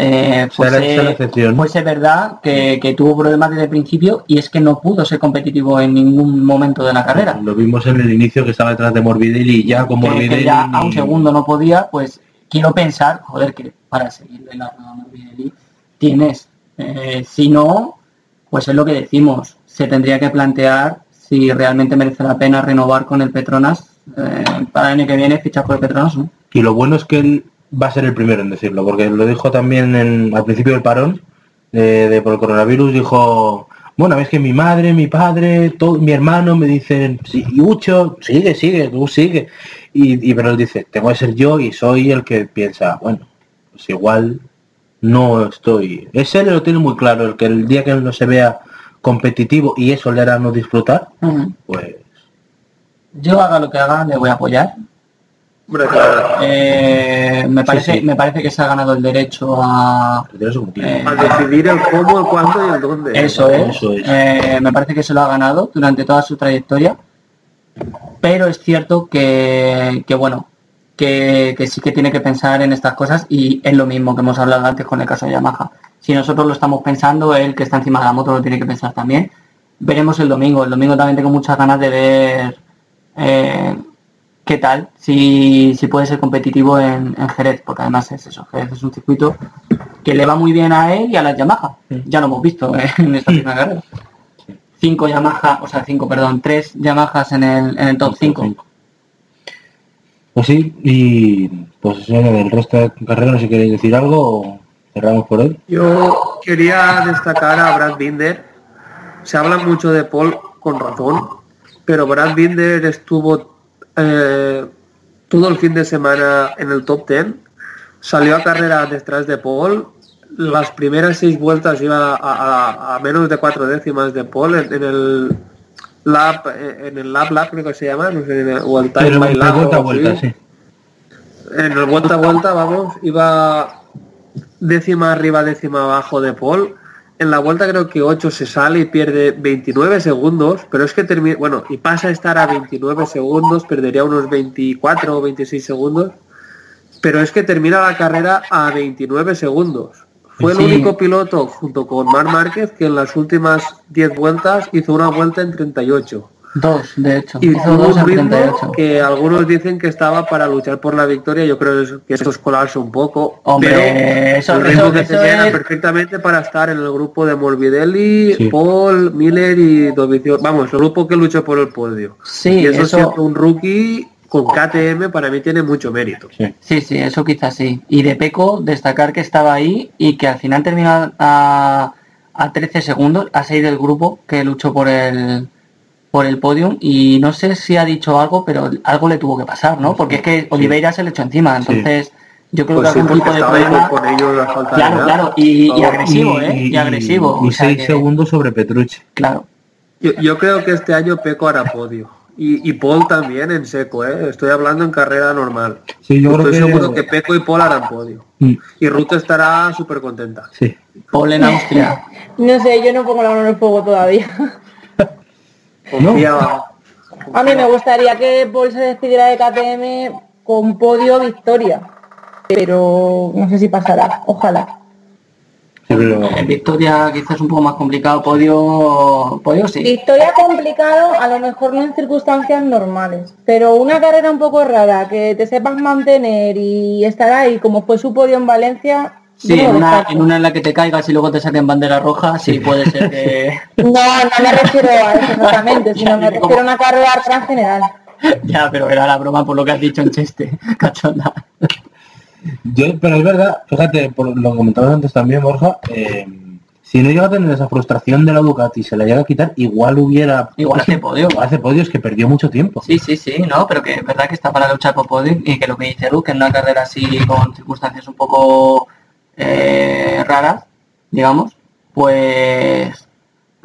eh, la excepción. fuese verdad que, que tuvo problemas desde el principio y es que no pudo ser competitivo en ningún momento de la carrera. Lo vimos en el inicio que estaba detrás de Morbidelli y ya con que Morbidelli... ya a un segundo no podía, pues quiero pensar, joder, que para seguirle la rueda a Morbidelli tienes. Eh, si no, pues es lo que decimos, se tendría que plantear si realmente merece la pena renovar con el Petronas eh, para el año que viene fichar por el Petronas, ¿no? Y lo bueno es que él va a ser el primero en decirlo, porque lo dijo también en- al principio del parón de, de por el coronavirus, dijo, bueno, es que mi madre, mi padre, todo, mi hermano me dicen, sí, y Ucho, sigue, sigue, tú sigue. Y, y pero él dice, tengo que ser yo y soy el que piensa, bueno, pues igual no estoy. Ese lo tiene muy claro, el que el día que él no se vea competitivo y eso le hará no disfrutar, pues Yo haga lo que haga, le voy a apoyar. Hombre, claro. Eh, me, parece, sí. me parece que se ha ganado el derecho a... Eh, A decidir el cómo, el cuándo y el dónde. Eso es. Eso es. Eh, me parece que se lo ha ganado durante toda su trayectoria. Pero es cierto que, que bueno, que, que sí que tiene que pensar en estas cosas y es lo mismo que hemos hablado antes con el caso de Yamaha. Si nosotros lo estamos pensando, él que está encima de la moto lo tiene que pensar también. Veremos el domingo. El domingo también tengo muchas ganas de ver eh, qué tal, si, si puede ser competitivo en, en Jerez, porque además es eso, Jerez es un circuito que le va muy bien a él y a las Yamaha. Ya lo hemos visto eh, en esta primera carrera. Cinco Yamaha, o sea, cinco, perdón, tres Yamahas en el, en el top 5. Pues sí, y pues eso del resto de carreras, si queréis decir algo, cerramos por hoy. Yo quería destacar a Brad Binder. Se habla mucho de Paul con razón, pero Brad Binder estuvo eh, todo el fin de semana en el top 10. Salió a carrera detrás de Paul. Las primeras seis vueltas iba a, a- a menos de cuatro décimas de Paul en, en el lap, en el lap lap creo que se llama, no sé, o el time by lap, vuelta o sí. En el vuelta a vuelta, vamos, iba décima arriba, décima abajo de Paul. En la vuelta creo que 8 se sale y pierde 29 segundos, pero es que termina, bueno, y pasa a estar a 29 segundos, perdería unos 24 o 26 segundos, pero es que termina la carrera a 29 segundos. Fue Sí. el único piloto junto con Mar Márquez que en las últimas 10 vueltas hizo una vuelta en 38. Dos, de hecho. Y Hizo dos en ritmo 38. que algunos dicen que estaba para luchar por la victoria. Yo creo que eso es colarse un poco. Hombre, pero eso- el ritmo eso- que eso tenía era es- perfectamente para estar en el grupo de Morbidelli, Sí. Paul, Miller y Dovizioso. Vamos, el grupo que luchó por el podio. Sí, y eso, eso- siendo un rookie con KTM para mí tiene mucho mérito. Sí. Sí, sí, eso quizás sí. Y de Peco, destacar que estaba ahí y que al final terminó a, a 13 segundos, a 6 del grupo que luchó por el por el podium y no sé si ha dicho algo, pero algo le tuvo que pasar, ¿no? Porque es que Oliveira se le echó encima, entonces yo creo Pues que sí, algún tipo de problema... con, ellos la falta de Claro, nada. claro, y, agresivo, ¿eh? Y, agresivo. Y o sea 6 que- segundos sobre Petrucci. Claro. Yo, yo creo que este año Peco hará podio. Y, y Paul también en seco, ¿eh? Estoy hablando en carrera normal. Sí, yo Estoy creo que... que Peco y Paul harán podio. Mm, Y Ruth estará súper contenta. Sí. Paul en Austria. No sé, yo no pongo la mano en el fuego todavía. A mí me gustaría que Paul se despidiera de KTM con podio victoria. Pero no sé si pasará. Ojalá. Sí, pero- En Victoria quizás un poco más complicado, podio, podio sí. Victoria complicado, a lo mejor no en circunstancias normales. Pero una carrera un poco rara, que te sepas mantener y estar ahí, como fue su podio en Valencia. Sí, en una, en una en la que te caigas y luego te saquen bandera roja, sí puede ser que... No, no me refiero a eso exactamente, sino me refiero a una carrera en general. ya, pero era la broma por lo que has dicho en Cheste, cachonda. Yo, pero es verdad, fíjate, por lo que comentabas antes también, Borja, eh, si no llega a tener esa frustración de la Ducati y se la llega a quitar, igual hubiera... Igual hace podio. Igual hace podios que perdió mucho tiempo. Sí, sí, sí, no, pero que es verdad que está para luchar por podio y que lo que dice Luke, en una carrera así con circunstancias un poco eh, raras, digamos, pues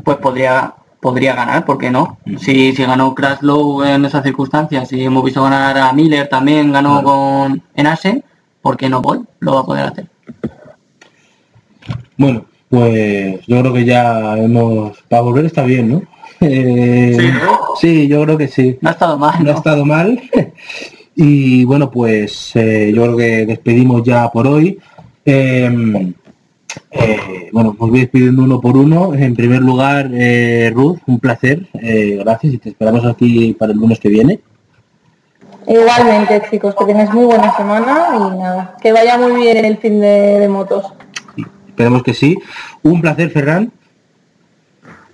pues podría podría ganar, ¿por qué no? Si, si ganó Kraslow en esas circunstancias y hemos visto ganar a Miller también ganó con en Asen, ¿por qué no Paul? Lo va a poder hacer. Bueno, pues yo creo que ya hemos... Para volver está bien, ¿no? Eh, Sí, ¿no? sí, yo creo que sí. No ha estado mal, no ha estado mal. y bueno, pues eh, yo creo que despedimos ya por hoy. Eh, eh, bueno, os voy despidiendo uno por uno. En primer lugar, eh, Ruth, un placer. Eh, gracias y te esperamos aquí para el lunes que viene. Igualmente, chicos, que tengáis muy buena semana y nada, que vaya muy bien el fin de, de motos. Esperemos que sí. Un placer, Ferran.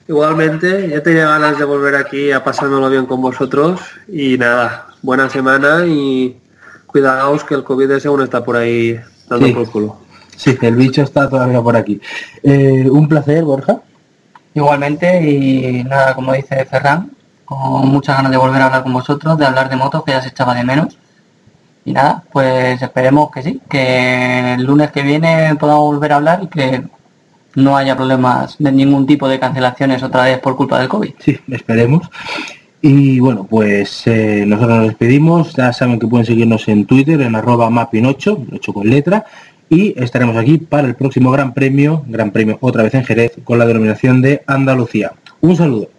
Igualmente, ya tenía ganas de volver aquí a pasármelo bien con vosotros y nada, buena semana y cuidaos que el COVID ese aún está por ahí dando Sí. por culo. Sí, el bicho está todavía por aquí. Eh, un placer, Borja. Igualmente, y nada, como dice Ferran, con muchas ganas de volver a hablar con vosotros, de hablar de motos, que ya se echaba de menos. Y nada, pues esperemos que sí, que el lunes que viene podamos volver a hablar y que no haya problemas de ningún tipo de cancelaciones otra vez por culpa del COVID. Sí, esperemos. Y bueno, pues eh, nosotros nos despedimos. Ya saben que pueden seguirnos en Twitter, en arroba mapin8, 8 con letra. Y estaremos aquí para el próximo Gran Premio, Gran Premio otra vez en Jerez, con la denominación de Andalucía. Un saludo.